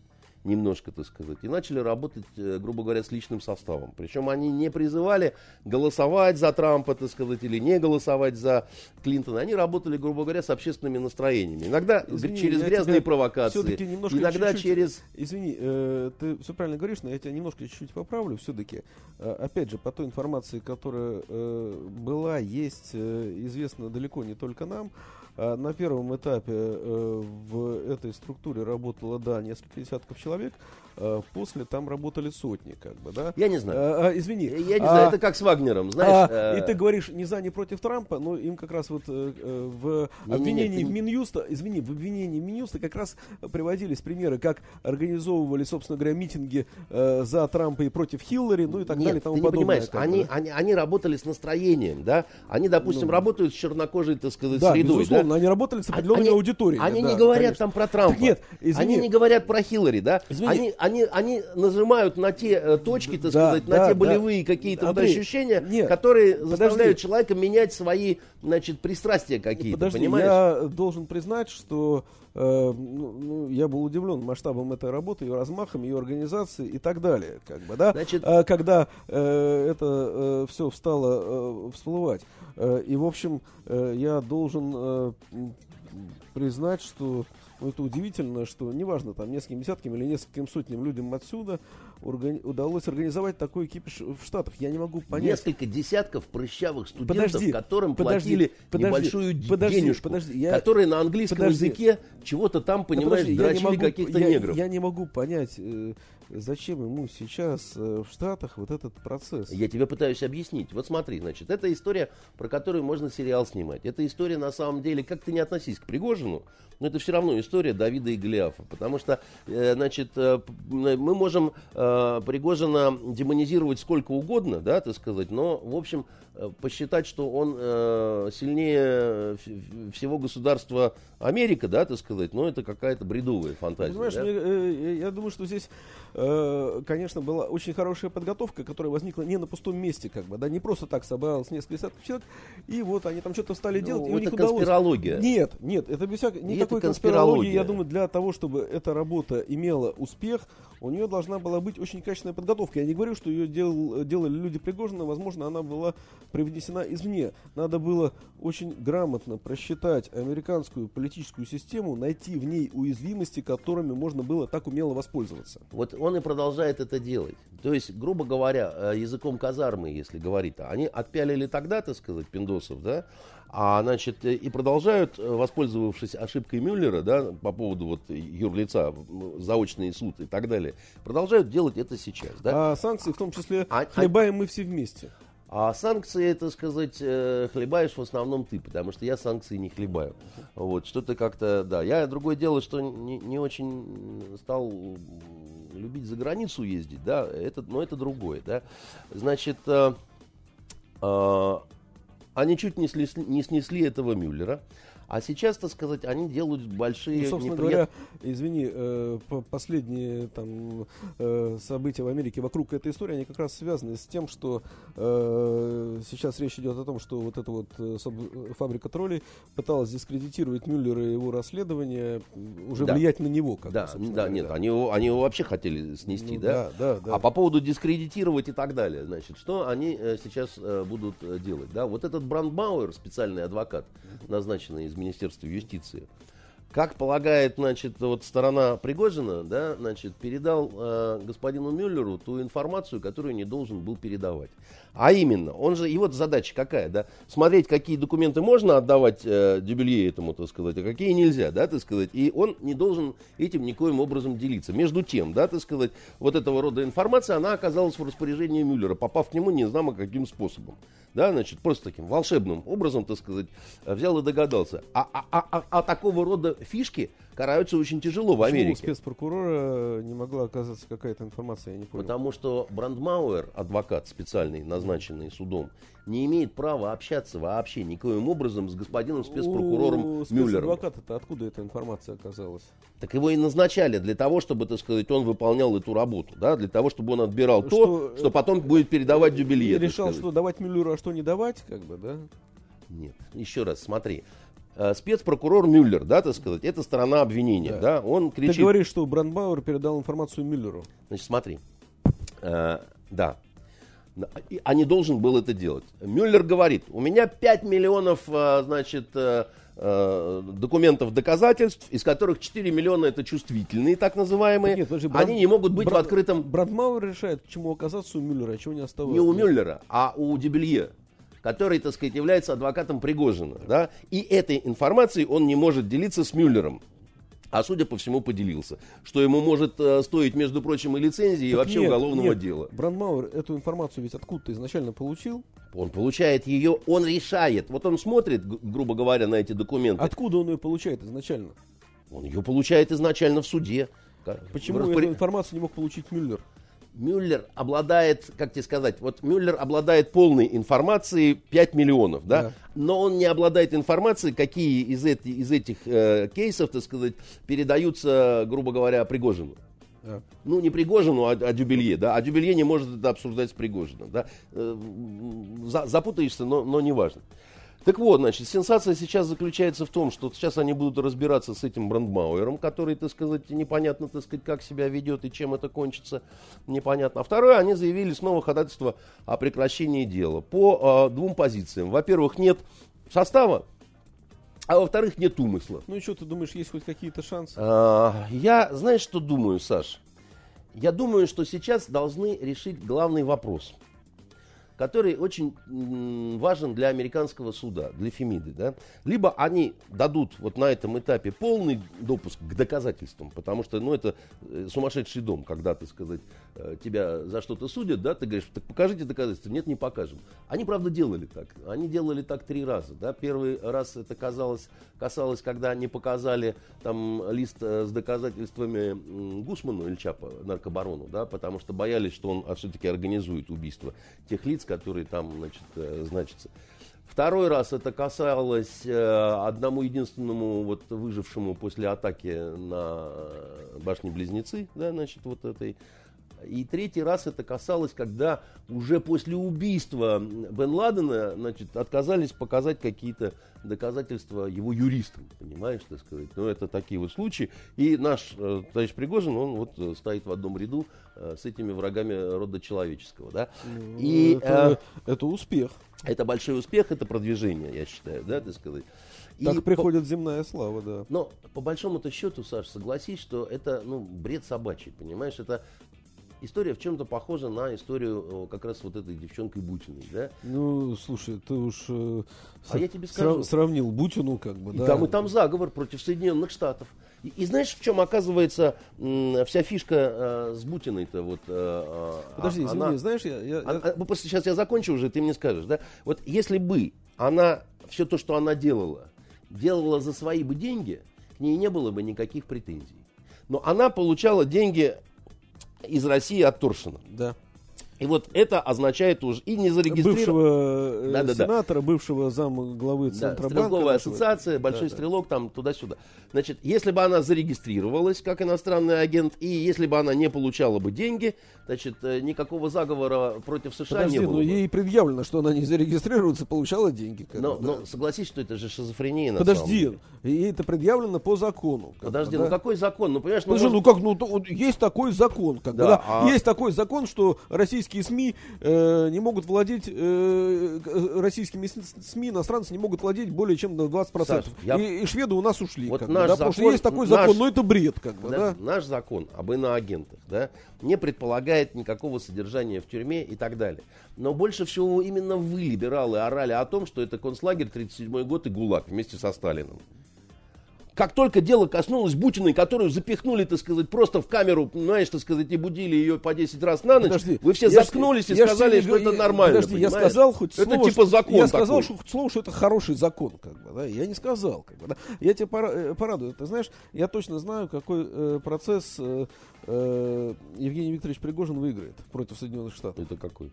Speaker 2: немножко, так сказать, и начали работать, э, грубо говоря, с личным составом. Причем они не призывали голосовать за Трампа, так сказать, или не голосовать за Клинтона. Они работали, грубо говоря, с общественными настроениями. Иногда
Speaker 1: Извини,
Speaker 2: через грязные провокации, иногда
Speaker 1: чуть-чуть-
Speaker 2: через...
Speaker 1: Извини, э, ты все правильно говоришь, но я тебя немножко чуть-чуть поправлю. Все-таки, опять же, по той информации, которая э, была, есть, э, известна далеко не только нам. А на первом этапе э, в этой структуре работало, да, несколько десятков человек. А после там работали сотни, как бы, да.
Speaker 2: Я не знаю.
Speaker 1: А, а, извини.
Speaker 2: Я не
Speaker 1: а,
Speaker 2: знаю, это как с Вагнером, знаешь.
Speaker 1: а,
Speaker 2: э,
Speaker 1: и ты говоришь не за, не против Трампа, но им как раз вот э, э, в обвинении в Минюста, извини, в обвинении Минюста как раз приводились примеры, как организовывали, собственно говоря, митинги э, за Трампа и против Хиллари, ну и так
Speaker 2: Нет,
Speaker 1: далее, и тому
Speaker 2: ты не
Speaker 1: подобное.
Speaker 2: понимаешь,
Speaker 1: бы,
Speaker 2: они,
Speaker 1: да.
Speaker 2: они, они работали с настроением, да? Они, допустим,
Speaker 1: Ну.
Speaker 2: работают с чернокожей, так сказать,
Speaker 1: Да,
Speaker 2: средой,
Speaker 1: безусловно,
Speaker 2: да?
Speaker 1: они работали с
Speaker 2: А-
Speaker 1: определенной
Speaker 2: они-
Speaker 1: аудиторией.
Speaker 2: Они
Speaker 1: да,
Speaker 2: не говорят
Speaker 1: конечно.
Speaker 2: там про Трампа.
Speaker 1: Так нет, извини.
Speaker 2: Они не говорят про Хиллари, да?
Speaker 1: Извини.
Speaker 2: Они, они, они нажимают на те э, точки, так
Speaker 1: Да,
Speaker 2: сказать,
Speaker 1: да,
Speaker 2: на те
Speaker 1: да.
Speaker 2: болевые какие-то вот ощущения,
Speaker 1: нет,
Speaker 2: которые
Speaker 1: подожди.
Speaker 2: заставляют человека менять свои, значит, пристрастия какие-то,
Speaker 1: Подожди,
Speaker 2: понимаешь?
Speaker 1: я должен признать, что э, ну, ну, я был удивлен масштабом этой работы, ее размахом, ее организацией и так далее, как бы, да.
Speaker 2: Значит-
Speaker 1: А когда э, это все встало э, всплывать, Э, и в общем э, я должен э, признать, что ну, это удивительно, что неважно, там нескольким десяткам или нескольким сотням людям отсюда органи- удалось организовать такой кипиш в Штатах. Я не могу понять.
Speaker 2: Несколько десятков прыщавых студентов,
Speaker 1: Подожди,
Speaker 2: которым
Speaker 1: подожди,
Speaker 2: платили
Speaker 1: подожди,
Speaker 2: небольшую
Speaker 1: подожди,
Speaker 2: денежку,
Speaker 1: подожди, я-
Speaker 2: которые на английском
Speaker 1: подожди.
Speaker 2: языке чего-то там, понимаешь,
Speaker 1: подожди,
Speaker 2: дрочили каких-то
Speaker 1: я-
Speaker 2: негров.
Speaker 1: Я не могу понять, э, зачем ему сейчас э, в Штатах вот этот процесс.
Speaker 2: Я тебе пытаюсь объяснить. Вот смотри, значит, это история, про которую можно сериал снимать. Это история, на самом деле, как ты не относись к Пригожину, но это все равно история Давида и Голиафа. Потому что, э, значит, э, мы можем Пригожина демонизировать сколько угодно, да, так сказать, но, в общем, посчитать, что он э, сильнее всего государства Америка, да, так сказать, ну, это какая-то бредовая фантазия.
Speaker 1: Понимаешь,
Speaker 2: да?
Speaker 1: мне, э, я думаю, что здесь, э, конечно, была очень хорошая подготовка, которая возникла не на пустом месте, как бы, да, не просто так собралось несколько десятков человек, и вот они там что-то стали
Speaker 2: Ну,
Speaker 1: делать, и у
Speaker 2: это
Speaker 1: них удалось.
Speaker 2: конспирология.
Speaker 1: Нет, нет, это без всякой, никакой
Speaker 2: это
Speaker 1: конспирологии, я думаю, для того, чтобы эта работа имела успех, у нее должна была быть очень качественная подготовка. Я не говорю, что ее делал, делали люди Пригожина, возможно, она была привнесена извне. Надо было очень грамотно просчитать американскую политическую систему, найти в ней уязвимости, которыми можно было так умело воспользоваться.
Speaker 2: Вот он и продолжает это делать. То есть, грубо говоря, э, языком казармы, если говорить, они отпялили тогда, так сказать, пиндосов, да, а, значит, э, и продолжают, э, воспользовавшись ошибкой Мюллера, да, по поводу вот юрлица, заочный суд и так далее, продолжают делать это сейчас, да.
Speaker 1: А санкции, в том числе,
Speaker 2: А-
Speaker 1: хлебаем мы все вместе.
Speaker 2: А санкции, это сказать, э, хлебаешь в основном ты, потому что я санкции не хлебаю. Вот, что-то как-то, да. Я другое дело, что не, не очень стал любить за границу ездить, да, это, но это другое, да. Значит, э, э, они чуть не, снесли, не снесли этого Мюллера, а сейчас, так сказать, они делают большие
Speaker 1: Ну, собственно
Speaker 2: неприят-
Speaker 1: говоря, извини, э, по- последние там э, события в Америке вокруг этой истории, они как раз связаны с тем, что э, сейчас речь идет о том, что вот эта вот э, фабрика троллей пыталась дискредитировать Мюллера и его расследование, уже
Speaker 2: Да.
Speaker 1: влиять на него. Как
Speaker 2: Да, да,
Speaker 1: говоря,
Speaker 2: нет, они его, они его вообще хотели снести,
Speaker 1: Ну,
Speaker 2: да?
Speaker 1: да, да, да.
Speaker 2: А по поводу дискредитировать и так далее, значит, что они э, сейчас э, будут делать, да? Вот этот Брандбауэр, специальный адвокат, назначенный из Министерства юстиции, как полагает, значит, вот сторона Пригожина, да, значит, передал э, господину Мюллеру ту информацию, которую не должен был передавать. А именно, он же, его задача какая, да, смотреть, какие документы можно отдавать э, Дюбелье этому, так сказать, а какие нельзя, да, так сказать, и он не должен этим никоим образом делиться. Между тем, да, так сказать, вот этого рода информация, она оказалась в распоряжении Мюллера, попав к нему не знамо каким способом, да, значит, просто таким волшебным образом, так сказать, взял и догадался. А, а, а, а, а такого рода фишки караются очень тяжело в Америке.
Speaker 1: Почему у спецпрокурора не могла оказаться какая-то информация, я не понял.
Speaker 2: Потому что Брандмауэр, адвокат специальный, назначенный судом, не имеет права общаться вообще никоим образом с господином спецпрокурором
Speaker 1: у
Speaker 2: Мюллером.
Speaker 1: адвоката-то откуда эта информация оказалась?
Speaker 2: Так его и назначали для того, чтобы, так сказать, он выполнял эту работу, да, для того, чтобы он отбирал
Speaker 1: Что,
Speaker 2: то, что потом будет передавать Дюбелье.
Speaker 1: И
Speaker 2: так
Speaker 1: решал,
Speaker 2: сказать.
Speaker 1: что давать Мюллеру, а что не давать, как бы, да?
Speaker 2: Нет, еще раз, смотри. Э, Спецпрокурор Мюллер, да, так сказать, это сторона обвинения,
Speaker 1: Да.
Speaker 2: да, он
Speaker 1: Ты
Speaker 2: кричит...
Speaker 1: говоришь, что Брандбауэр передал информацию Мюллеру.
Speaker 2: Значит, смотри. Э, да. А не должен был это делать. Мюллер говорит, у меня 5 миллионов, э, значит, э, документов доказательств, из которых 4 миллиона это чувствительные, так называемые.
Speaker 1: Нет, подожди, Бранд-
Speaker 2: Они не могут быть в
Speaker 1: Бранд-
Speaker 2: открытом...
Speaker 1: Брандмауэр решает, чему оказаться у Мюллера, а чего не оставаться.
Speaker 2: Не у Мюллера, а у Дебелье, который, так сказать, является адвокатом Пригожина. Да? И этой информацией он не может делиться с Мюллером. А судя по всему, поделился. Что ему может э, стоить, между прочим, и лицензии, и
Speaker 1: Так
Speaker 2: вообще
Speaker 1: нет,
Speaker 2: уголовного
Speaker 1: нет,
Speaker 2: дела.
Speaker 1: Брандмауэр эту информацию ведь откуда-то изначально получил.
Speaker 2: Он получает ее, он решает. Вот он смотрит, грубо говоря, на эти документы.
Speaker 1: Откуда он ее получает изначально?
Speaker 2: Он ее получает изначально в суде.
Speaker 1: Почему
Speaker 2: в распоряд-
Speaker 1: эту информацию не мог получить Мюллер?
Speaker 2: Мюллер обладает, как тебе сказать, вот Мюллер обладает полной информацией 5 миллионов, да?
Speaker 1: Да.
Speaker 2: но он не обладает информацией, какие из, эти- из этих э, кейсов, так сказать, передаются, грубо говоря, Пригожину.
Speaker 1: А.
Speaker 2: Ну, не Пригожину, а, а Дюбелье, да, а Дюбелье не может это обсуждать с Пригожиным, да. Э, запутаешься, но, но не важно. Так вот, значит, сенсация сейчас заключается в том, что сейчас они будут разбираться с этим Брандмауэром, который, так сказать, непонятно, так сказать, как себя ведет и чем это кончится, непонятно. А второе, они заявили снова ходатайство о прекращении дела по э, двум позициям. Во-первых, нет состава, а во-вторых, нет умысла.
Speaker 1: Ну и что, ты думаешь, есть хоть какие-то шансы?
Speaker 2: А, Я, знаешь, что думаю, Саш? Я думаю, что сейчас должны решить главный вопрос, который очень важен для американского суда, для Фемиды. Да? Либо они дадут вот на этом этапе полный допуск к доказательствам, потому что ну, это э, сумасшедший дом, когда, так сказать, э, тебя за что-то судят, да, ты говоришь, так покажите доказательства. Нет, не покажем. Они, правда, делали так. Они делали так три раза. Да? Первый раз это казалось, касалось, когда они показали там лист э, с доказательствами Гусману или Чапа, наркобарону, да, потому что боялись, что он а, все-таки организует убийство тех лиц, которые там, значит, э, значатся. Второй раз это касалось э, одному единственному вот выжившему после атаки на э, башни-близнецы, да, значит, вот этой. И третий раз это касалось, когда уже после убийства Бен Ладена, значит, отказались показать какие-то доказательства его юристам, понимаешь, так сказать. Ну, это такие вот случаи. И наш э, товарищ Пригожин, он вот э, стоит в одном ряду э, с этими врагами рода человеческого, да. И,
Speaker 1: Ну, это,
Speaker 2: э,
Speaker 1: это успех.
Speaker 2: это большой успех, это продвижение, я считаю, да, так сказать. И
Speaker 1: Так
Speaker 2: по-
Speaker 1: приходит земная слава, да.
Speaker 2: но по большому-то счету, Саш, согласись, что это ну, бред собачий, понимаешь? Это история в чем-то похожа на историю о, как раз вот этой девчонкой Бутиной, да?
Speaker 1: Ну, слушай, ты уж э,
Speaker 2: А
Speaker 1: с-
Speaker 2: я тебе скажу.
Speaker 1: сравнил Бутину, как бы,
Speaker 2: И
Speaker 1: да.
Speaker 2: там и там заговор против Соединенных Штатов. И, и знаешь, в чем оказывается м, вся фишка э, с Бутиной-то? Вот, э, э,
Speaker 1: Подожди,
Speaker 2: а-
Speaker 1: извини,
Speaker 2: она-
Speaker 1: знаешь, я, я-
Speaker 2: А-
Speaker 1: я-
Speaker 2: а, ну, просто сейчас я закончу уже, ты мне скажешь, да? Вот если бы она все то, что она делала, делала за свои бы деньги, к ней не было бы никаких претензий. Но она получала деньги из России от Торшина.
Speaker 1: да.
Speaker 2: И вот это означает уже и не зарегистрировать.
Speaker 1: бывшего э,
Speaker 2: Да-да-да.
Speaker 1: сенатора, бывшего зама главы
Speaker 2: Да,
Speaker 1: Центробанка.
Speaker 2: стрелковая ассоциация, большой
Speaker 1: Да, да.
Speaker 2: стрелок, там туда-сюда. Значит, если бы она зарегистрировалась как иностранный агент, и если бы она не получала бы деньги, значит, э, никакого заговора против США
Speaker 1: Подожди,
Speaker 2: не было.
Speaker 1: но
Speaker 2: бы.
Speaker 1: ей предъявлено, что она не зарегистрируется, получала деньги.
Speaker 2: Но,
Speaker 1: да.
Speaker 2: но согласись, что это же шизофрения на самом
Speaker 1: Подожди,
Speaker 2: деле.
Speaker 1: ей это предъявлено по закону. как
Speaker 2: Подожди,
Speaker 1: да.
Speaker 2: ну какой закон? Ну, понимаешь, ну,
Speaker 1: Подожди,
Speaker 2: может-
Speaker 1: ну как, ну то- вот есть такой закон, как бы,
Speaker 2: Да,
Speaker 1: да.
Speaker 2: а-
Speaker 1: Есть такой закон, что российские российские СМИ э, не могут владеть, э, российскими СМИ иностранцы не могут владеть более чем на 20%. Саш, я... и, и шведы у нас ушли.
Speaker 2: Вот
Speaker 1: как
Speaker 2: наш
Speaker 1: бы, да,
Speaker 2: закон,
Speaker 1: потому что есть такой
Speaker 2: наш,
Speaker 1: закон, но это бред, как бы,
Speaker 2: да,
Speaker 1: да.
Speaker 2: Наш закон об иноагентах, да, не предполагает никакого содержания в тюрьме и так далее. Но больше всего именно вы, либералы, орали о том, что это концлагерь 37 год и ГУЛАГ вместе со Сталиным как только дело коснулось Бутиной, которую запихнули, так сказать, просто в камеру, знаешь, так сказать, и будили ее по 10 раз на ночь, подожди, вы все заткнулись и сказали, что это нормально. Подожди,
Speaker 1: понимаешь? я сказал хоть
Speaker 2: это слово, типа закон
Speaker 1: Я сказал что, слово, что это хороший закон, как бы, да? Я не сказал, как бы, да? Я тебе э, порадую. Ты знаешь, я точно знаю, какой э, процесс э, э, Евгений Викторович Пригожин выиграет против Соединенных Штатов.
Speaker 2: Это какой?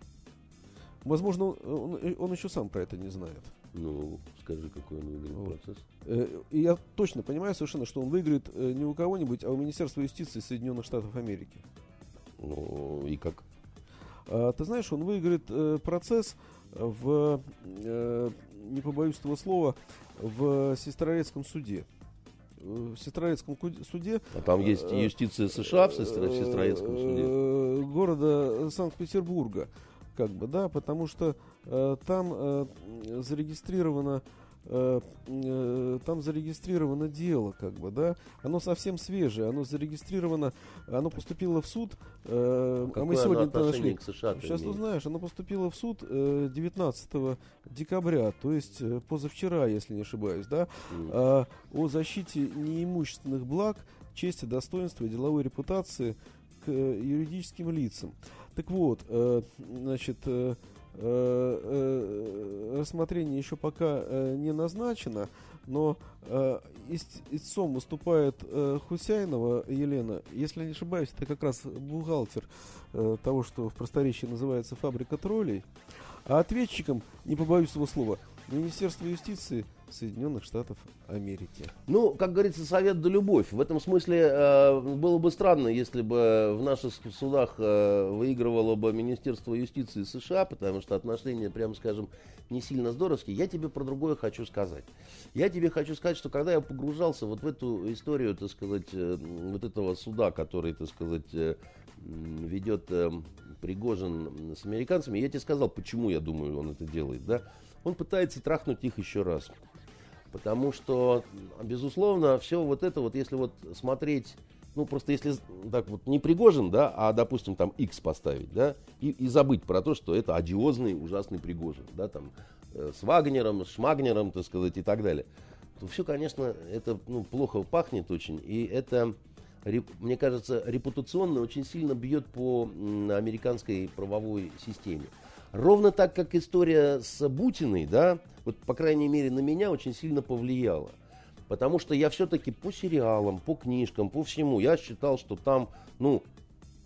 Speaker 1: Возможно, он, он, он еще сам про это не знает.
Speaker 2: Ну, скажи, какой он выиграет вот. процесс.
Speaker 1: Э, и я точно понимаю совершенно, что он выиграет э, не у кого-нибудь, а у Министерства юстиции Соединенных Штатов Америки.
Speaker 2: Ну, и как?
Speaker 1: А, ты знаешь, он выиграет э, процесс в, не побоюсь этого слова, в Сестрорецком суде в Сестрорецком суде.
Speaker 2: А там есть юстиция США в Сестрорецком суде?
Speaker 1: Города Санкт-Петербурга как бы, да, потому что там э, зарегистрировано э, э, там зарегистрировано дело, как бы, да, оно совсем свежее, оно зарегистрировано, оно поступило в суд, э, а мы сегодня это нашли.
Speaker 2: К США
Speaker 1: Сейчас ты узнаешь, оно поступило в суд э, 19 декабря, то есть э, позавчера, если не ошибаюсь, да, mm. э, о защите неимущественных благ, чести, достоинства и деловой репутации к э, юридическим лицам. Так вот, э, значит, э, э, рассмотрение еще пока не назначено, но истцом выступает Хусяинова Елена. Если не ошибаюсь, это как раз бухгалтер того, что в просторечии называется фабрика троллей. А ответчиком, не побоюсь этого слова, Министерство юстиции Соединенных Штатов Америки.
Speaker 2: Ну, как говорится, совет да любовь. В этом смысле э, было бы странно, если бы в наших судах э, выигрывало бы Министерство юстиции США, потому что отношения, прямо скажем, не сильно здоровские. Я тебе про другое хочу сказать. Я тебе хочу сказать, что когда я погружался вот в эту историю, так сказать, э, вот этого суда, который, так сказать, э, ведет э, Пригожин с американцами, я тебе сказал, почему я думаю, он это делает, да? Он пытается трахнуть их еще раз. Потому что, безусловно, все вот это вот, если вот смотреть, ну, просто если так вот не Пригожин, да, а, допустим, там X поставить, да, и, и забыть про то, что это одиозный, ужасный Пригожин, да, там, э, с Вагнером, с Шмагнером, так сказать, и так далее, то все, конечно, это, ну, плохо пахнет очень, и это, мне кажется, репутационно очень сильно бьет по американской правовой системе. Ровно так, как история с Бутиной, да, вот, по крайней мере, на меня очень сильно повлияла. Потому что я все-таки по сериалам, по книжкам, по всему, я считал, что там, ну,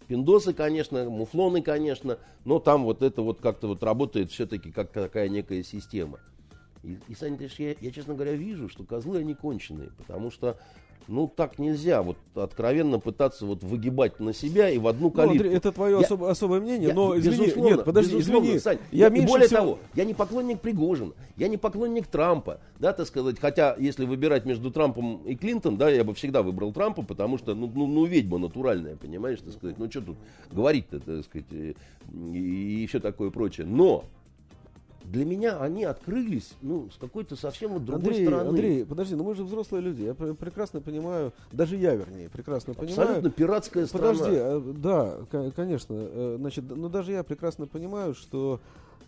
Speaker 2: пиндосы, конечно, муфлоны, конечно, но там вот это вот как-то вот работает все-таки как такая некая система. И, и Саня, я, я, честно говоря, вижу, что козлы, они конченые, потому что ну, так нельзя, вот откровенно пытаться вот выгибать на себя и в одну калитку. Ну, Андрей,
Speaker 1: это твое я, особ, особое мнение, я, но извини,
Speaker 2: нет, подожди, извини. Сань, я, я более всего... того, я не поклонник Пригожина, я не поклонник Трампа, да, так сказать, хотя, если выбирать между Трампом и Клинтон, да, я бы всегда выбрал Трампа, потому что, ну, ну, ну ведьма натуральная, понимаешь, так сказать, ну, что тут говорить-то, так сказать, и, и все такое прочее. Но для меня они открылись, ну, с какой-то совсем вот другой
Speaker 1: Андрей,
Speaker 2: стороны.
Speaker 1: Андрей, подожди, ну мы же взрослые люди, я прекрасно понимаю, даже я, вернее, прекрасно
Speaker 2: Абсолютно
Speaker 1: понимаю.
Speaker 2: Абсолютно пиратская
Speaker 1: страна. Подожди, а, да, конечно, э, значит, ну даже я прекрасно понимаю, что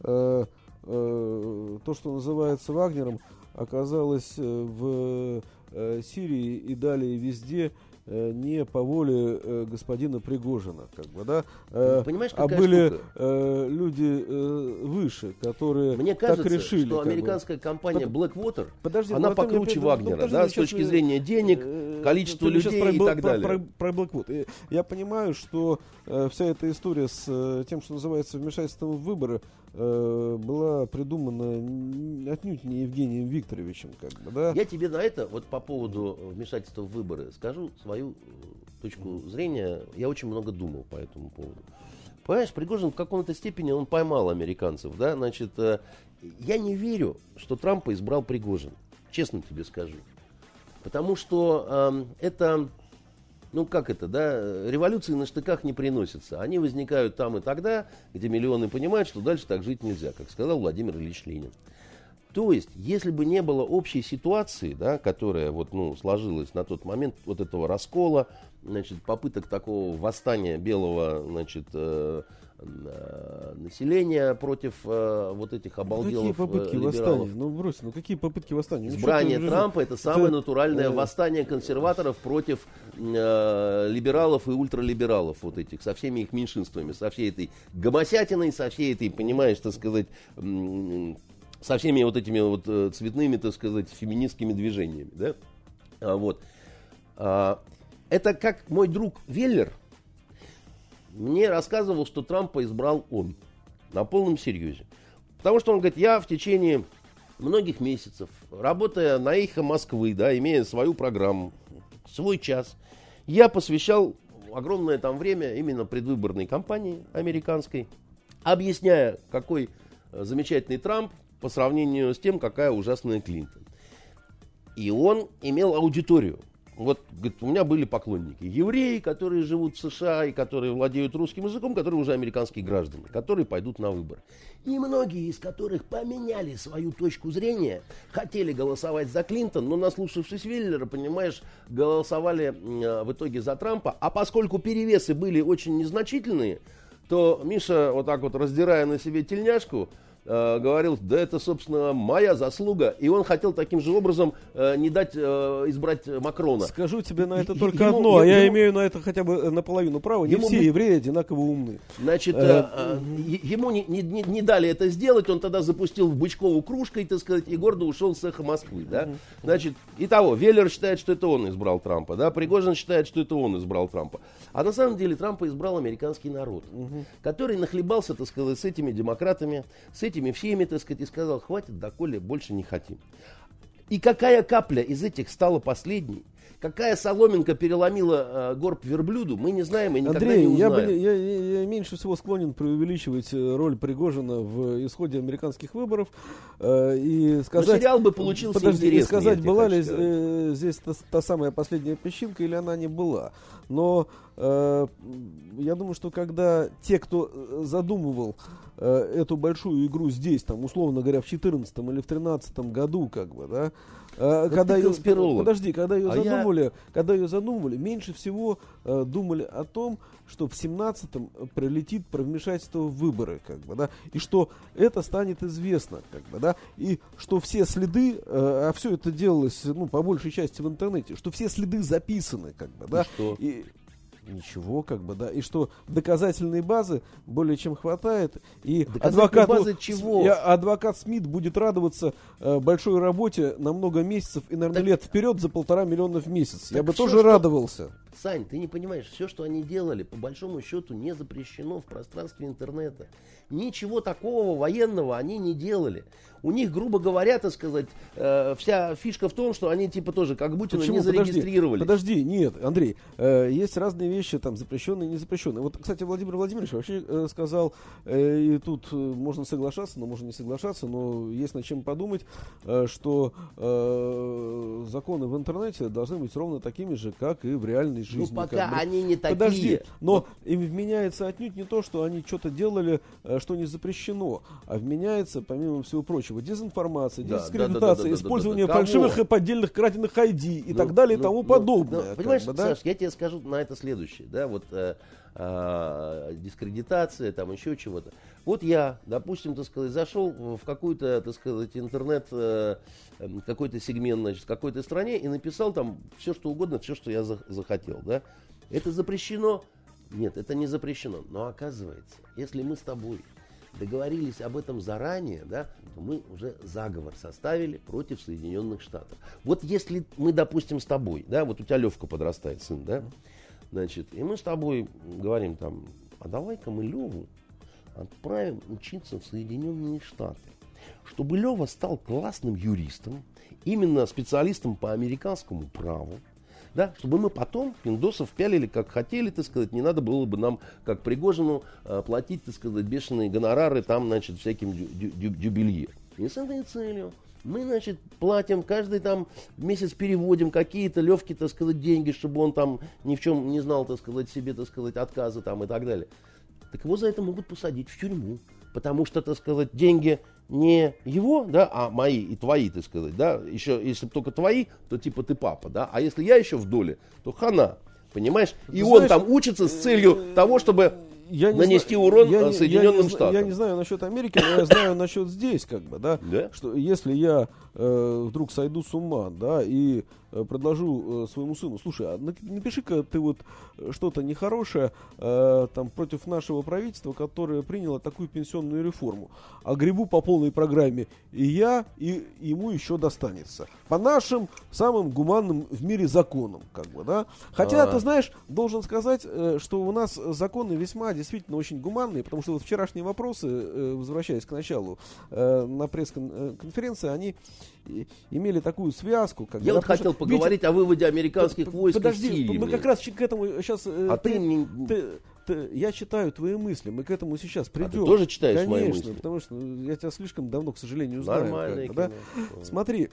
Speaker 1: э, э, то, что называется Вагнером, оказалось э, в э, Сирии и далее везде Э, не по воле э, господина Пригожина, как бы, да,
Speaker 2: э, Понимаешь,
Speaker 1: а были э, люди э, выше, которые
Speaker 2: Мне кажется,
Speaker 1: так решили.
Speaker 2: что американская бы. компания Blackwater, подожди, она ну, покруче Вагнера, ну, да, с точки зрения денег, э, количества людей про, и так
Speaker 1: про,
Speaker 2: далее.
Speaker 1: Про, про, Blackwater. Я понимаю, что э, вся эта история с э, тем, что называется вмешательством в выборы, э, была придумана отнюдь не Евгением Викторовичем, как бы, да.
Speaker 2: Я тебе на это, вот по поводу вмешательства в выборы, скажу свою э, точку зрения. Я очень много думал по этому поводу. Понимаешь, Пригожин в каком-то степени он поймал американцев, да, значит, э, я не верю, что Трампа избрал Пригожин, честно тебе скажу. Потому что э, это ну как это, да, революции на штыках не приносятся. Они возникают там и тогда, где миллионы понимают, что дальше так жить нельзя, как сказал Владимир Ильич Ленин. То есть, если бы не было общей ситуации, да, которая вот, ну, сложилась на тот момент, вот этого раскола, значит, попыток такого восстания белого значит, э, населения против э, вот этих обалделов
Speaker 1: Какие попытки
Speaker 2: э,
Speaker 1: восстания? Ну, брось, ну какие попытки восстания? Ну,
Speaker 2: Избрание
Speaker 1: ты-
Speaker 2: Трампа это самое
Speaker 1: это,
Speaker 2: натуральное
Speaker 1: э,
Speaker 2: восстание консерваторов против э, либералов и ультралибералов вот этих, со всеми их меньшинствами, со всей этой гомосятиной, со всей этой, понимаешь, так сказать, со всеми вот этими вот э, цветными, так сказать, феминистскими движениями, да? А, вот. А, это как мой друг Веллер мне рассказывал, что Трампа избрал он на полном серьезе. Потому что он говорит, я в течение многих месяцев, работая на эхо Москвы, да, имея свою программу, свой час, я посвящал огромное там время именно предвыборной кампании американской, объясняя, какой э, замечательный Трамп по сравнению с тем, какая ужасная Клинтон. И он имел аудиторию. Вот, говорит, у меня были поклонники. Евреи, которые живут в США и которые владеют русским языком, которые уже американские граждане, которые пойдут на выборы. И многие из которых поменяли свою точку зрения, хотели голосовать за Клинтон, но наслушавшись Веллера, понимаешь, голосовали э, в итоге за Трампа. А поскольку перевесы были очень незначительные, то Миша, вот так вот раздирая на себе тельняшку, э, говорил, да это, собственно, моя заслуга. И он хотел таким же образом э, не дать э, избрать Макрона.
Speaker 1: Скажу тебе на это только
Speaker 2: ему-
Speaker 1: одно, а я
Speaker 2: ему-
Speaker 1: имею на это хотя бы э, наполовину права. Не все
Speaker 2: мы-
Speaker 1: евреи одинаково умны.
Speaker 2: Значит,
Speaker 1: Э,
Speaker 2: э, э, ему не, не- не- не дали это сделать, он тогда запустил в Бычкову кружкой, так сказать, и гордо ушел с эхо Москвы, да. Значит, итого, Веллер считает, что это он избрал Трампа, да, Пригожин считает, что это он избрал Трампа. А на самом деле Трампа избрал американский народ, который нахлебался, так сказать, с этими демократами, с этими всеми, так сказать, и сказал, хватит, доколе больше не хотим. И какая капля из этих стала последней? Какая соломинка переломила э, горб верблюду, мы не знаем и никогда
Speaker 1: Андрей,
Speaker 2: не узнаем.
Speaker 1: бы, я, я- я меньше всего склонен преувеличивать э, роль Пригожина в исходе американских выборов э, и сказать...
Speaker 2: сериал бы получился
Speaker 1: Подожди, и
Speaker 2: интересный,
Speaker 1: сказать,
Speaker 2: я тебе
Speaker 1: была ли
Speaker 2: сказать.
Speaker 1: э, здесь та, та самая последняя песчинка или она не была. Но э, я думаю, что когда те, кто э, задумывал эту большую игру здесь, там, условно говоря, в 2014 или в 2013 году, как бы, да, э,
Speaker 2: ты
Speaker 1: когда ее, подожди, когда ее
Speaker 2: А я-
Speaker 1: задумывали, когда ее задумывали, меньше всего э, думали о том, что в 17-м прилетит про вмешательство в выборы, как бы, да, и что это станет известно, как бы, да, и что все следы, э, а все это делалось, ну, по большей части в интернете, что все следы записаны, как бы, да,
Speaker 2: что?
Speaker 1: и ничего, как бы, да, и что доказательной базы более чем хватает, и адвокату,
Speaker 2: базы чего?
Speaker 1: и адвокат Смит будет радоваться э, большой работе на много месяцев и, наверное,
Speaker 2: Так-
Speaker 1: лет вперед за полтора миллиона в месяц. Я бы тоже
Speaker 2: что-
Speaker 1: радовался.
Speaker 2: Сань, ты не понимаешь, все, что они делали, по большому счету, не запрещено в пространстве интернета. Ничего такого военного они не делали. У них, грубо говоря, так сказать, э, вся фишка в том, что они типа тоже как Путина не
Speaker 1: Подожди,
Speaker 2: зарегистрировали.
Speaker 1: подожди, нет, Андрей, э, есть разные вещи, там, запрещенные и не запрещенные. Вот, кстати, Владимир Владимирович вообще э, сказал, э, и тут э, можно соглашаться, но можно не соглашаться, но есть над чем подумать, э, что э, законы в интернете должны быть ровно такими же, как и в реальной
Speaker 2: Ну,
Speaker 1: жизни.
Speaker 2: пока
Speaker 1: как бы.
Speaker 2: они не такие.
Speaker 1: Подожди, но им вменяется отнюдь не то, что они что-то делали, э, что не запрещено, а вменяется, помимо всего прочего, дезинформация,
Speaker 2: Да,
Speaker 1: дискредитация,
Speaker 2: да, да, да, да, да,
Speaker 1: использование
Speaker 2: да, да.
Speaker 1: фальшивых
Speaker 2: Кого?
Speaker 1: и поддельных краденных ID и
Speaker 2: Ну,
Speaker 1: так далее и
Speaker 2: ну,
Speaker 1: тому
Speaker 2: ну,
Speaker 1: подобное.
Speaker 2: ну, понимаешь,
Speaker 1: бы, да?
Speaker 2: Саш, я тебе скажу на это следующее, да, вот э, а, дискредитация, там еще чего-то. Вот я, допустим, так сказать, зашел в какой-то, так сказать, интернет, э, э, какой-то сегмент, значит, в какой-то стране и написал там все, что угодно, все, что я за- захотел, да. Это запрещено? Нет, это не запрещено. Но оказывается, если мы с тобой договорились об этом заранее, да, то мы уже заговор составили против Соединенных Штатов. Вот если мы, допустим, с тобой, да, вот у тебя Левка подрастает сын, да, значит, и мы с тобой говорим там, а давай-ка мы Леву отправим учиться в Соединенные Штаты, чтобы Лева стал классным юристом, именно специалистом по американскому праву, да, чтобы мы потом пиндосов пялили как хотели, так сказать, не надо было бы нам, как Пригожину, э, платить, так сказать, бешеные гонорары там, значит, всяким дю- дю- дю- дюбелье. И с этой целью мы, значит, платим, каждый там месяц переводим какие-то легкие, так сказать, деньги, чтобы он там ни в чем не знал, так сказать, себе, так сказать, отказа там и так далее. Так его за это могут посадить в тюрьму. Потому что, так сказать, деньги не его, да, а мои и твои, так сказать, да. Еще, если только твои, то типа ты папа, да. А если я еще в доле, то хана. Понимаешь? И он там учится с целью того, чтобы я нанести
Speaker 1: зна...
Speaker 2: урон
Speaker 1: я,
Speaker 2: Соединенным
Speaker 1: я не,
Speaker 2: Штатам.
Speaker 1: Я не знаю насчет Америки, но я знаю насчет здесь, как бы, да,
Speaker 2: да?
Speaker 1: что если я э, вдруг сойду с ума, да, и э, предложу э, своему сыну, слушай, а напиши-ка ты вот что-то нехорошее э, там против нашего правительства, которое приняло такую пенсионную реформу, а грибу по полной программе и я, и ему еще достанется. По нашим самым гуманным в мире законам, как бы, да. Хотя, А-а-а. ты знаешь, должен сказать, э, что у нас законы весьма действительно очень гуманные, потому что вот вчерашние вопросы, э, возвращаясь к началу, э, на пресс-конференции, они имели такую связку.
Speaker 2: Как Я вот хотел что, поговорить видите, о выводе американских войск
Speaker 1: подожди,
Speaker 2: из Сирии.
Speaker 1: Мы как раз к этому сейчас...
Speaker 2: Э, а ты, ты, не...
Speaker 1: ты, ты, я читаю твои мысли, мы к этому сейчас придем. А ты
Speaker 2: тоже читаешь
Speaker 1: Конечно,
Speaker 2: мои мысли?
Speaker 1: потому что я тебя слишком давно, к сожалению, знаю.
Speaker 2: Нормально.
Speaker 1: Да? Смотри,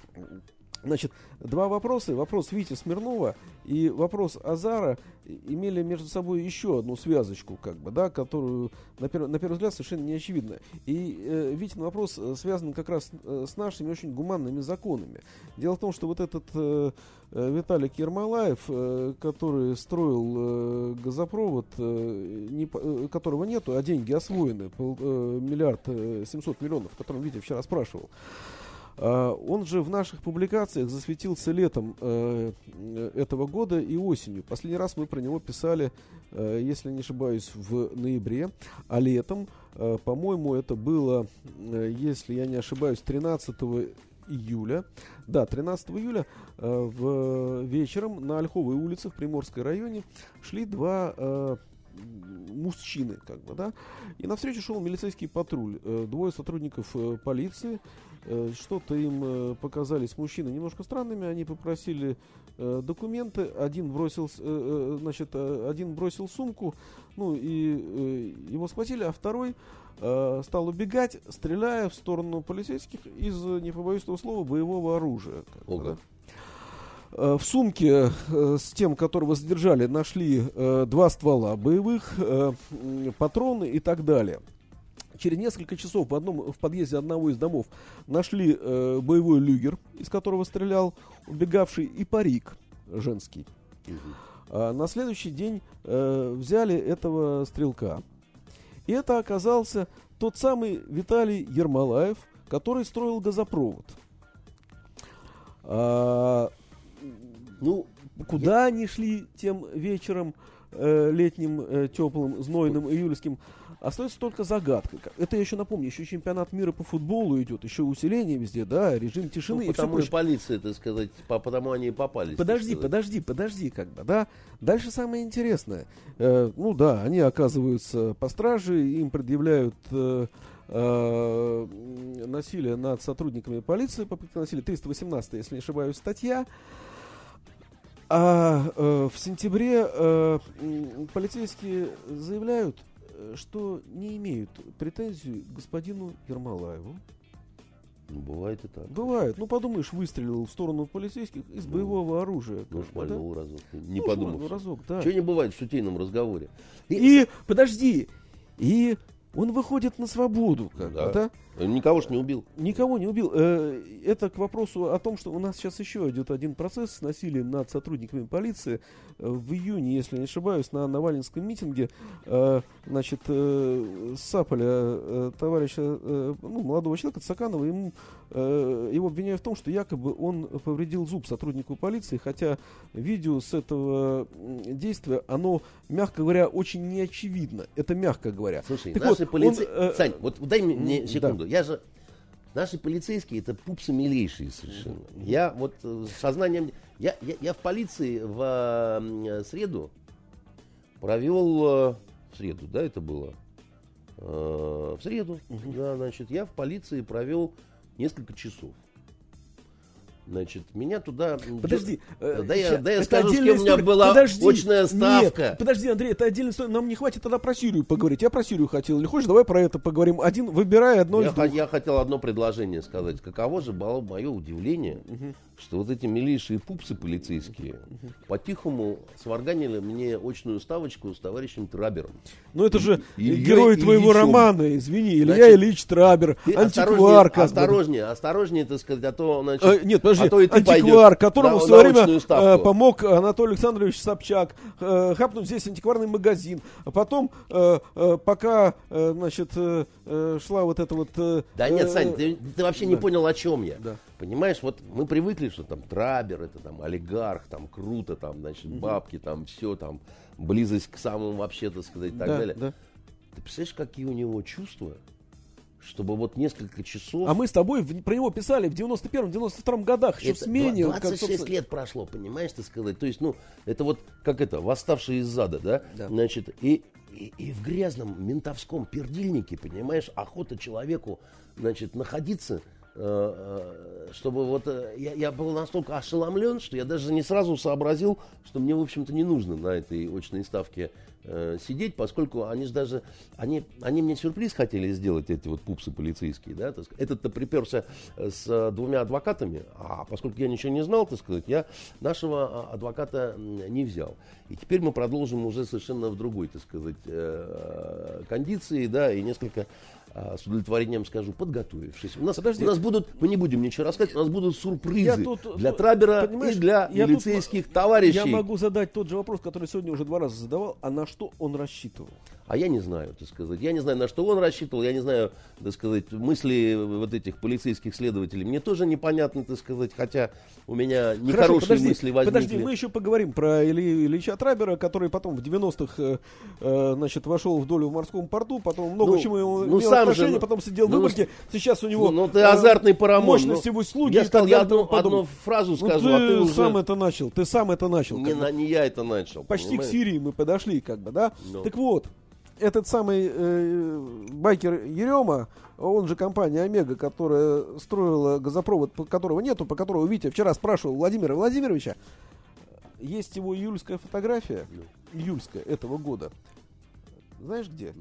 Speaker 1: Значит, два вопроса. Вопрос Вити Смирнова и вопрос Азара имели между собой еще одну связочку, как бы, да, которую на, пер, на первый взгляд совершенно не очевидна. И э, Витин вопрос э, связан как раз э, с нашими очень гуманными законами. Дело в том, что вот этот э, э Виталик Ермолаев, э, который строил э, газопровод, э, не, э, которого нету, а деньги освоены, пол, э, миллиард э, семьсот миллионов, о котором Витя вчера спрашивал, а, он же в наших публикациях засветился летом э, этого года и осенью. Последний раз мы про него писали, э, если не ошибаюсь, в ноябре, а летом, э, по-моему, это было, если я не ошибаюсь, 13 июля. Да, 13 июля в вечером на Ольховой улице в Приморской районе шли два мужчины, как бы, да, и навстречу шел милицейский патруль, двое сотрудников полиции, Э, что-то им э, показались мужчины немножко странными, они попросили э, документы, один бросил, значит, один бросил сумку, ну и его схватили, а второй стал убегать, стреляя в сторону полицейских из, не побоюсь этого слова, боевого оружия. Бы, да? В сумке с тем, которого задержали, нашли два ствола боевых, патроны и так далее. Через несколько часов в, одном, в подъезде одного из домов нашли э, боевой люгер, из которого стрелял убегавший, и парик женский. Угу. А на следующий день э, взяли этого стрелка. И это оказался тот самый Виталий Ермолаев, который строил газопровод. А, ну, куда я... они шли тем вечером э, летним, э, теплым, знойным, июльским, Остается только загадка. Это я еще напомню, еще чемпионат мира по футболу идет, еще усиление везде, да, режим тишины. Ну,
Speaker 2: и потому и полиция, так сказать, по, потому они и попались.
Speaker 1: Подожди, подожди, подожди, как бы, да. Дальше самое интересное. Э, ну да, они оказываются по страже, им предъявляют э, э, насилие над сотрудниками полиции, попытка насилия 318, если не ошибаюсь, статья. А э, в сентябре э, полицейские заявляют, что не имеют претензий к господину Ермолаеву.
Speaker 2: Ну, бывает и так.
Speaker 1: Бывает. Ну, подумаешь, выстрелил в сторону полицейских из ну, боевого оружия.
Speaker 2: Ну, шмальнул да? разок. Не ну, подумал.
Speaker 1: разок, да.
Speaker 2: Чего не бывает в шутейном разговоре.
Speaker 1: И, и подожди, и он выходит на свободу, как да. да?
Speaker 2: Никого ж не убил.
Speaker 1: Никого не убил. Э, это к вопросу о том, что у нас сейчас еще идет один процесс с насилием над сотрудниками полиции. Э, в июне, если не ошибаюсь, на Навальнском митинге, э, значит, сапали товарища, ну, молодого человека, Цаканова, ему, его обвиняют в том, что якобы он повредил зуб сотруднику полиции, хотя видео с этого действия, оно, мягко говоря, очень неочевидно. Это мягко говоря.
Speaker 2: Слушай, так наши вот, полицейские... Он, Сань, вот дай мне секунду. Да я же... Наши полицейские это пупсы милейшие совершенно. Я вот э, сознанием... Я, я, я в полиции в э, среду провел... Э, в среду, да, это было? В среду, угу. да, значит, я в полиции провел несколько часов. Значит, меня туда...
Speaker 1: Подожди.
Speaker 2: э, да я,
Speaker 1: ща-
Speaker 2: да я скажу, с кем у меня
Speaker 1: история.
Speaker 2: была
Speaker 1: Подожди.
Speaker 2: очная ставка.
Speaker 1: Нет, подожди, Андрей, это отдельная история. Нам не хватит тогда про Сирию поговорить. Я про Сирию хотел. Или хочешь, давай про это поговорим. Один, выбирай одно
Speaker 2: Я,
Speaker 1: из
Speaker 2: х-
Speaker 1: двух.
Speaker 2: я хотел одно предложение сказать. Каково же было мое удивление, что вот эти милейшие пупсы полицейские по-тихому сварганили мне очную ставочку с товарищем Трабером.
Speaker 1: Ну это же
Speaker 2: И- Ильей
Speaker 1: герой твоего романа, извини. Илья
Speaker 2: Значит,
Speaker 1: Ильич Трабер, антиквар. бы.
Speaker 2: осторожнее, осторожнее, так сказать, а то, значит,
Speaker 1: Э, нет, подожди,
Speaker 2: а то и ты
Speaker 1: антиквар,
Speaker 2: пойдешь
Speaker 1: которому
Speaker 2: на-
Speaker 1: в свое время э,
Speaker 2: ставку.
Speaker 1: помог Анатолий Александрович Собчак э, хапнуть здесь антикварный магазин. А потом, э, э, пока, э, значит, э, шла вот эта вот... э,
Speaker 2: Да нет, Сань, ты, ты вообще не
Speaker 1: да.
Speaker 2: понял, о чем я.
Speaker 1: Да.
Speaker 2: Понимаешь, вот мы привыкли, что там Трабер, это там олигарх, там круто, там, значит, бабки, там все, там, близость к самым вообще, так сказать, и так
Speaker 1: да,
Speaker 2: далее.
Speaker 1: да.
Speaker 2: Ты представляешь, какие у него чувства, чтобы вот несколько часов...
Speaker 1: А мы с тобой в- про него писали в 91-92 годах, еще в
Speaker 2: Это
Speaker 1: смене.
Speaker 2: два-
Speaker 1: как,
Speaker 2: 26
Speaker 1: собственно-
Speaker 2: лет прошло, понимаешь, ты сказать. То есть, ну, это вот, как это, восставшие из зада, да?
Speaker 1: Да.
Speaker 2: Значит, и, и, и в грязном ментовском пердильнике, понимаешь, охота человеку, значит, находиться, чтобы вот... э, Я, я был настолько ошеломлен, что я даже не сразу сообразил, что мне, в общем-то, не нужно на этой очной ставке э, сидеть, поскольку они же даже... Они, они мне сюрприз хотели сделать, эти вот пупсы полицейские, да? так. Этот-то приперся э, с э, двумя адвокатами, а поскольку я ничего не знал, так сказать, я нашего а, адвоката не взял. И теперь мы продолжим уже совершенно в другой, так сказать, э, кондиции, да, и несколько а, с удовлетворением скажу, подготовившись. У нас,
Speaker 1: Подожди.
Speaker 2: у нас будут, мы не будем ничего рассказывать, у нас будут сюрпризы
Speaker 1: тут-
Speaker 2: для
Speaker 1: тут,
Speaker 2: Трабера и для
Speaker 1: я тут-
Speaker 2: милицейских товарищей.
Speaker 1: Я могу задать тот же вопрос, который сегодня уже два раза задавал, а на что он рассчитывал?
Speaker 2: А я не знаю, так сказать. Я не знаю, на что он рассчитывал, я не знаю, так сказать, мысли вот этих полицейских следователей. Мне тоже непонятно, так сказать, хотя у меня нехорошие
Speaker 1: Хорошо, подожди,
Speaker 2: мысли возникли.
Speaker 1: Подожди, мы еще поговорим про Илью Ильича Трабера, который потом в 90-х э, э, значит, вошел в долю в морском порту, потом много
Speaker 2: Ну,
Speaker 1: чему ему
Speaker 2: ну,
Speaker 1: имел
Speaker 2: сам же, ну,
Speaker 1: потом сидел
Speaker 2: ну,
Speaker 1: в выборке. Сейчас у него
Speaker 2: Ну, ну, ты
Speaker 1: э,
Speaker 2: азартный парамон.
Speaker 1: мощности
Speaker 2: ну,
Speaker 1: в услуги
Speaker 2: Я сказал, я одну, одну фразу
Speaker 1: Ну,
Speaker 2: скажу,
Speaker 1: ты,
Speaker 2: а ты уже...
Speaker 1: сам это начал, ты сам это начал.
Speaker 2: не, на- не я это начал.
Speaker 1: Почти
Speaker 2: понимаешь?
Speaker 1: к Сирии мы подошли, как бы, да?
Speaker 2: Ну.
Speaker 1: Так вот, этот самый э, байкер Ерема, он же компания Омега, которая строила газопровод, которого нету, по которому Витя вчера спрашивал Владимира Владимировича, есть его июльская фотография, июльская этого года. Знаешь где?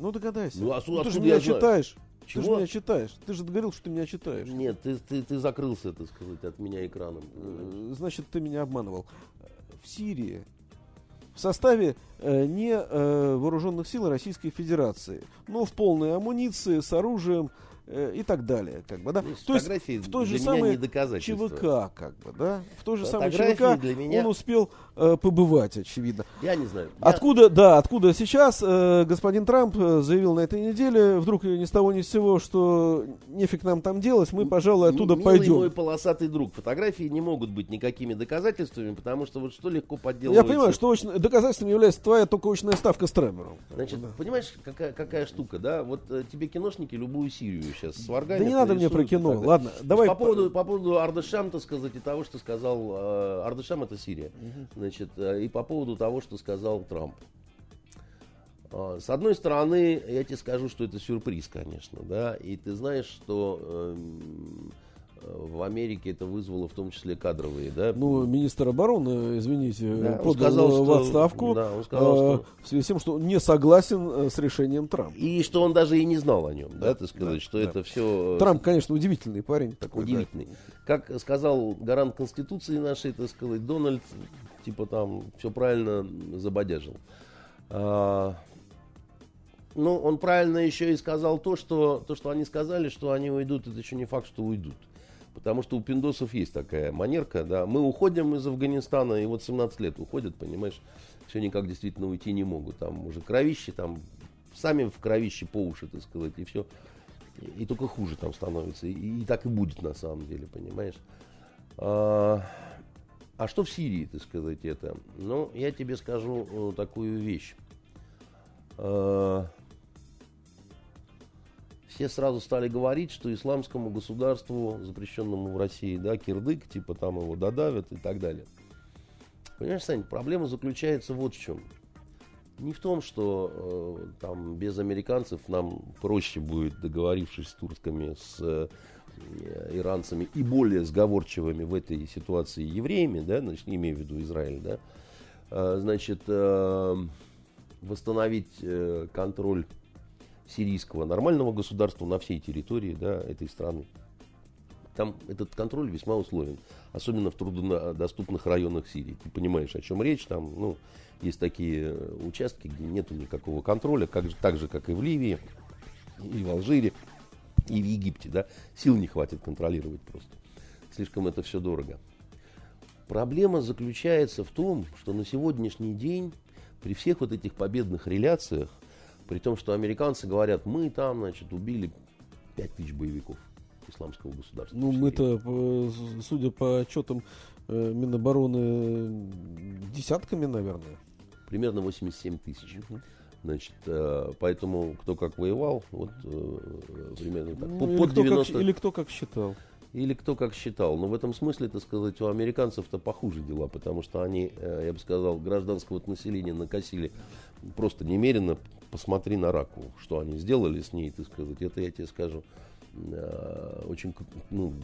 Speaker 1: Ну догадайся.
Speaker 2: Ну, а су-
Speaker 1: ты же меня
Speaker 2: я
Speaker 1: читаешь. Ты же
Speaker 2: Чего?
Speaker 1: меня читаешь. Ты же говорил, что ты меня читаешь.
Speaker 2: Нет, ты, ты, ты закрылся, так сказать, от меня экраном.
Speaker 1: Э, Значит, ты меня обманывал. В Сирии в составе э, не э, вооруженных сил Российской Федерации, но в полной амуниции, с оружием э, и так далее, как бы, да.
Speaker 2: Ну,
Speaker 1: То есть в той же самой. ЧВК, как бы, да, в той же самой ЧВК
Speaker 2: для меня-
Speaker 1: он успел э, побывать, очевидно.
Speaker 2: Я не знаю. Я-
Speaker 1: Откуда, да, откуда сейчас э, господин Трамп э, заявил на этой неделе, вдруг ни с того ни с сего, что нефиг нам там делать, мы, пожалуй, оттуда
Speaker 2: Милый
Speaker 1: пойдем.
Speaker 2: мой полосатый друг, фотографии не могут быть никакими доказательствами, потому что вот что легко подделывается.
Speaker 1: Я понимаю, что очно- доказательством является твоя только очная ставка с Трэмером.
Speaker 2: Значит, понимаешь, какая, какая штука, да? Вот э, тебе киношники любую Сирию сейчас сварганят.
Speaker 1: Да не надо мне про кино. Ладно, давай
Speaker 2: по
Speaker 1: по-
Speaker 2: поводу, по поводу Ардышам, так сказать, и того, что сказал... э, Ардышам это Сирия. Значит, э, и по поводу того, что сказал Трамп. А, С одной стороны, я тебе скажу, что это сюрприз, конечно, да, и ты знаешь, что эм, э, в Америке это вызвало в том числе кадровые, да,
Speaker 1: Ну, министр обороны, извините,
Speaker 2: Да, он
Speaker 1: подал
Speaker 2: сказал,
Speaker 1: в
Speaker 2: что-
Speaker 1: отставку
Speaker 2: да, он сказал,
Speaker 1: э,
Speaker 2: что-
Speaker 1: в связи с тем, что он не согласен э, с решением Трампа.
Speaker 2: и что он даже и не знал о нем, да,
Speaker 1: Да,
Speaker 2: так сказать,
Speaker 1: да,
Speaker 2: что
Speaker 1: да.
Speaker 2: это все
Speaker 1: Трамп, конечно, удивительный парень такой. да.
Speaker 2: удивительный. Как сказал гарант Конституции нашей, так сказать, Дональд, типа там все правильно забодяжил. А, ну, он правильно еще и сказал то что, то, что они сказали, что они уйдут, это еще не факт, что уйдут. Потому что у пиндосов есть такая манерка, да. Мы уходим из Афганистана, и вот 17 лет уходят, понимаешь, все никак действительно уйти не могут. Там уже кровище, там сами в кровище по уши, так сказать, и все. И, только хуже там становится. И, и так и будет на самом деле, понимаешь. А, а что в Сирии, так сказать, это? Ну, я тебе скажу э, такую вещь. А, все сразу стали говорить, что исламскому государству, запрещенному в России, да, кирдык, типа там его додавят и так далее. Понимаешь, Сань, проблема заключается вот в чем. Не в том, что э, там без американцев нам проще будет, договорившись с турками, с э, э, иранцами и более сговорчивыми в этой ситуации евреями, да, значит, не имею в виду Израиль, да, э, значит, э, восстановить э, контроль сирийского нормального государства на всей территории да, этой страны. Там этот контроль весьма условен, особенно в труднодоступных районах Сирии. Ты понимаешь, о чем речь, там ну, есть такие участки, где нет никакого контроля, как, так же, как и в Ливии, и в Алжире, и в Египте. Да? Сил не хватит контролировать просто. Слишком это все дорого. Проблема заключается в том, что на сегодняшний день при всех вот этих победных реляциях, при том, что американцы говорят, мы там, значит, убили 5 тысяч боевиков исламского государства.
Speaker 1: Ну, мы-то, судя по отчетам э, Минобороны, десятками, наверное.
Speaker 2: Примерно 87 тысяч. Значит, э, поэтому кто как воевал, вот э, примерно так.
Speaker 1: Ну, под или, 90... кто как, или кто как считал.
Speaker 2: Или кто как считал. Но в этом смысле, так сказать, у американцев-то похуже дела, потому что они, э, я бы сказал, гражданского населения накосили просто немерено. Посмотри на раку, что они сделали с ней, так сказать. Это я тебе скажу очень, ну,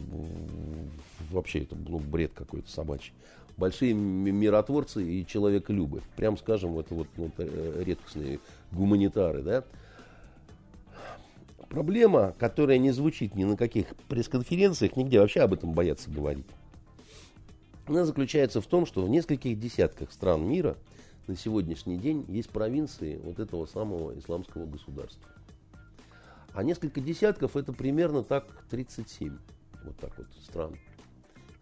Speaker 2: вообще это ну, бред какой-то собачий. Большие миротворцы и человеколюбы. Прям скажем, это вот ну, редкостные гуманитары, да. Проблема, которая не звучит ни на каких пресс-конференциях, нигде вообще об этом боятся говорить. Она заключается в том, что в нескольких десятках стран мира на сегодняшний день есть провинции вот этого самого исламского государства. А несколько десятков это примерно так 37 вот так вот стран.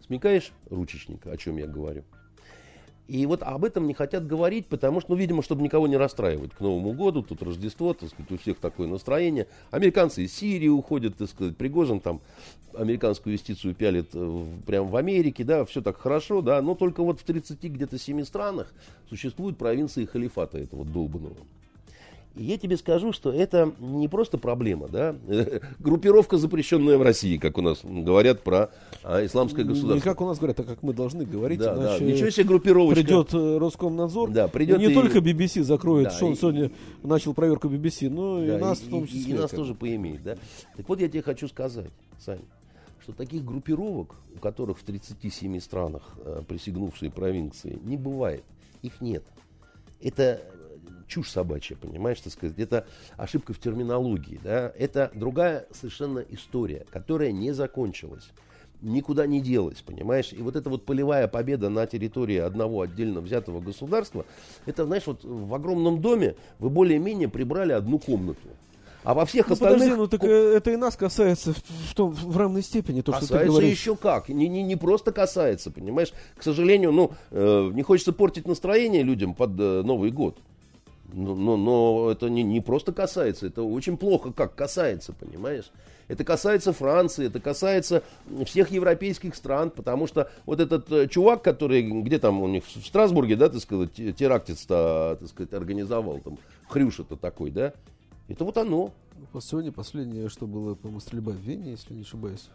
Speaker 2: Смекаешь, ручечника, о чем я говорю? И вот об этом не хотят говорить, потому что, ну, видимо, чтобы никого не расстраивать к Новому году, тут Рождество, так сказать, у всех такое настроение. Американцы из Сирии уходят, так сказать, Пригожин там американскую юстицию пялит э, прямо в Америке, да, все так хорошо, да, но только вот в 30 где-то 7 странах существуют провинции халифата этого долбанного. И я тебе скажу, что это не просто проблема, да, группировка, запрещенная в России, как у нас говорят про а, исламское государство. Не
Speaker 1: как у нас говорят, а как мы должны говорить,
Speaker 2: да, да. Ничего себе группировочка.
Speaker 1: придет э, Роскомнадзор, да, придет и не и... только BBC закроет, да, что он и... сегодня начал проверку BBC, но да, и нас в том числе.
Speaker 2: И, и нас тоже поимеет, да. Так вот я тебе хочу сказать, Сань, что таких группировок, у которых в 37 странах э, присягнувшие провинции, не бывает. Их нет. Это чушь собачья, понимаешь, так сказать, это ошибка в терминологии, да, это другая совершенно история, которая не закончилась никуда не делась, понимаешь? И вот эта вот полевая победа на территории одного отдельно взятого государства, это, знаешь, вот в огромном доме вы более-менее прибрали одну комнату. А во всех ну, остальных... Подожди,
Speaker 1: ну так э, это и нас касается в, том, в равной степени, то,
Speaker 2: касается что
Speaker 1: ты говоришь.
Speaker 2: еще как. Не, не, не просто касается, понимаешь? К сожалению, ну, э, не хочется портить настроение людям под э, Новый год. Но, но, но это не, не просто касается, это очень плохо как касается, понимаешь? Это касается Франции, это касается всех европейских стран, потому что вот этот э, чувак, который где там у них в Страсбурге, да, так сказать, терактец-то, так сказать, организовал, там, Хрюша-то такой, да, это вот оно.
Speaker 1: Сегодня последнее, что было, по-моему, стрельба в Вене, если не ошибаюсь.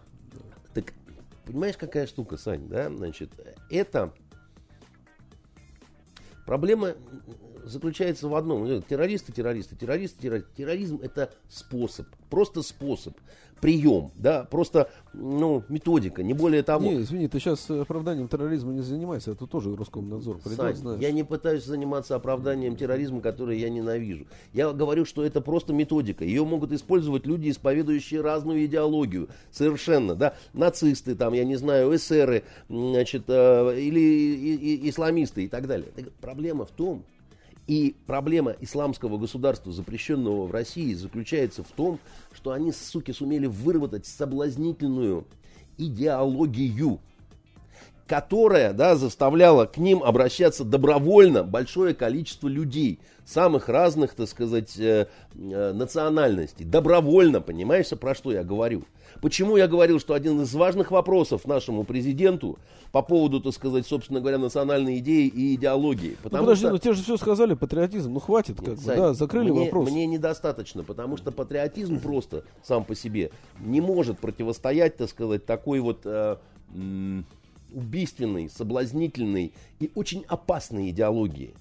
Speaker 2: Так, понимаешь, какая штука, Сань, да, значит, это проблема заключается в одном. Террористы, террористы, террористы, террористы. Терроризм это способ, просто способ прием, да, просто, ну, методика, не более того.
Speaker 1: Не, извини, ты сейчас оправданием терроризма не занимаешься, это тоже Роскомнадзор
Speaker 2: придет, Сань, я не пытаюсь заниматься оправданием терроризма, который я ненавижу. Я говорю, что это просто методика. Ее могут использовать люди, исповедующие разную идеологию, совершенно, да, нацисты, там, я не знаю, эсеры, значит, э, или исламисты и так далее. Проблема в том, и проблема исламского государства, запрещенного в России, заключается в том, что они, суки, сумели выработать соблазнительную идеологию, которая да, заставляла к ним обращаться добровольно большое количество людей, самых разных, так сказать, э, э, национальностей. Добровольно, понимаешь, про что я говорю? Почему я говорил, что один из важных вопросов нашему президенту по поводу, так сказать, собственно говоря, национальной идеи и идеологии.
Speaker 1: Ну, потому ну, подожди, что... ну те же все сказали, патриотизм, ну хватит, как Нет, бы, да, закрыли
Speaker 2: мне,
Speaker 1: вопрос.
Speaker 2: Мне недостаточно, потому что патриотизм просто сам по себе не может противостоять, так сказать, такой вот э, убийственной, соблазнительной и очень опасной идеологии.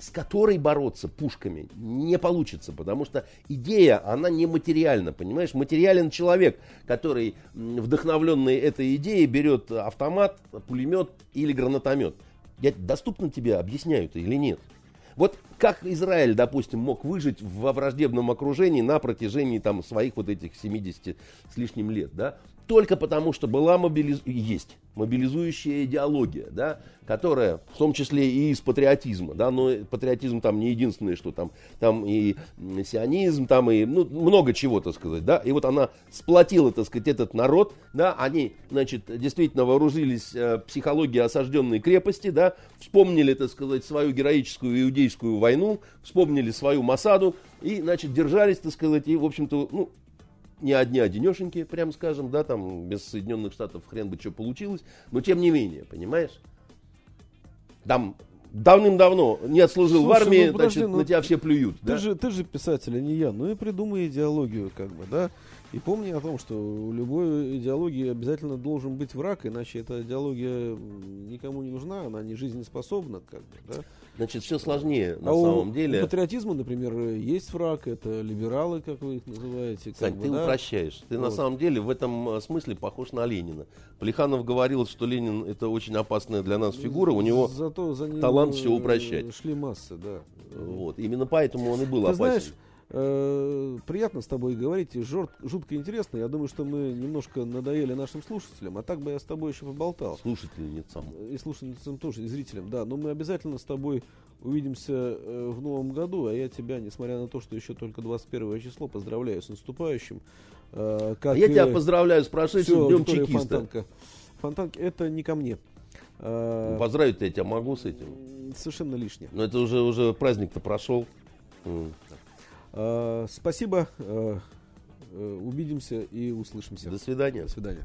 Speaker 2: С которой бороться пушками не получится, потому что идея, она не материальна, понимаешь? Материален человек, который, вдохновленный этой идеей, берет автомат, пулемет или гранатомет. Я доступно тебе объясняю это или нет? Вот как Израиль, допустим, мог выжить во враждебном окружении на протяжении там, своих вот этих 70 с лишним лет, да? Только потому, что была мобилиз... есть мобилизующая идеология, да, которая в том числе и из патриотизма, да, но патриотизм там не единственное, что там, там и сионизм, там и ну, много чего, так сказать, да, и вот она сплотила, так сказать, этот народ, да, они, значит, действительно вооружились э, психологией осажденной крепости, да, вспомнили, так сказать, свою героическую иудейскую войну, вспомнили свою Масаду и, значит, держались, так сказать, и, в общем-то, ну, не одни одинешеньки, прям скажем, да, там без Соединенных Штатов хрен бы что получилось, но тем не менее, понимаешь? Там давным-давно не отслужил Слушай, в армии, ну, подожди, значит, ну, на тебя все плюют.
Speaker 1: Ты, да? же, ты же писатель, а не я. Ну и придумай идеологию, как бы, да. И помни о том, что у любой идеологии обязательно должен быть враг, иначе эта идеология никому не нужна, она не жизнеспособна, как бы, да.
Speaker 2: Значит, все сложнее на а самом
Speaker 1: у,
Speaker 2: деле.
Speaker 1: У патриотизма, например, есть враг, это либералы, как вы их называете.
Speaker 2: Сань,
Speaker 1: бы,
Speaker 2: ты
Speaker 1: да?
Speaker 2: упрощаешь. Ты вот. на самом деле в этом э, смысле похож на Ленина. Плеханов говорил, что Ленин это очень опасная для нас фигура, у него Зато за ним талант все упрощать.
Speaker 1: Шли массы, да.
Speaker 2: Вот. Именно поэтому он и был
Speaker 1: ты
Speaker 2: опасен.
Speaker 1: Знаешь, Э, приятно с тобой говорить, жут, жутко интересно. Я думаю, что мы немножко надоели нашим слушателям, а так бы я с тобой еще поболтал.
Speaker 2: Слушательницам.
Speaker 1: И слушательницам тоже, и зрителям, да. Но мы обязательно с тобой увидимся э, в новом году, а я тебя, несмотря на то, что еще только 21 число, поздравляю с наступающим.
Speaker 2: Э, как а я тебя поздравляю с прошедшим днем чекиста.
Speaker 1: Фонтанка. Фонтанка, это не ко мне.
Speaker 2: Ну, поздравить я тебя могу с этим.
Speaker 1: Совершенно лишнее.
Speaker 2: Но это уже, уже праздник-то прошел.
Speaker 1: Спасибо. Э, э, увидимся и услышимся.
Speaker 2: До свидания.
Speaker 1: До свидания.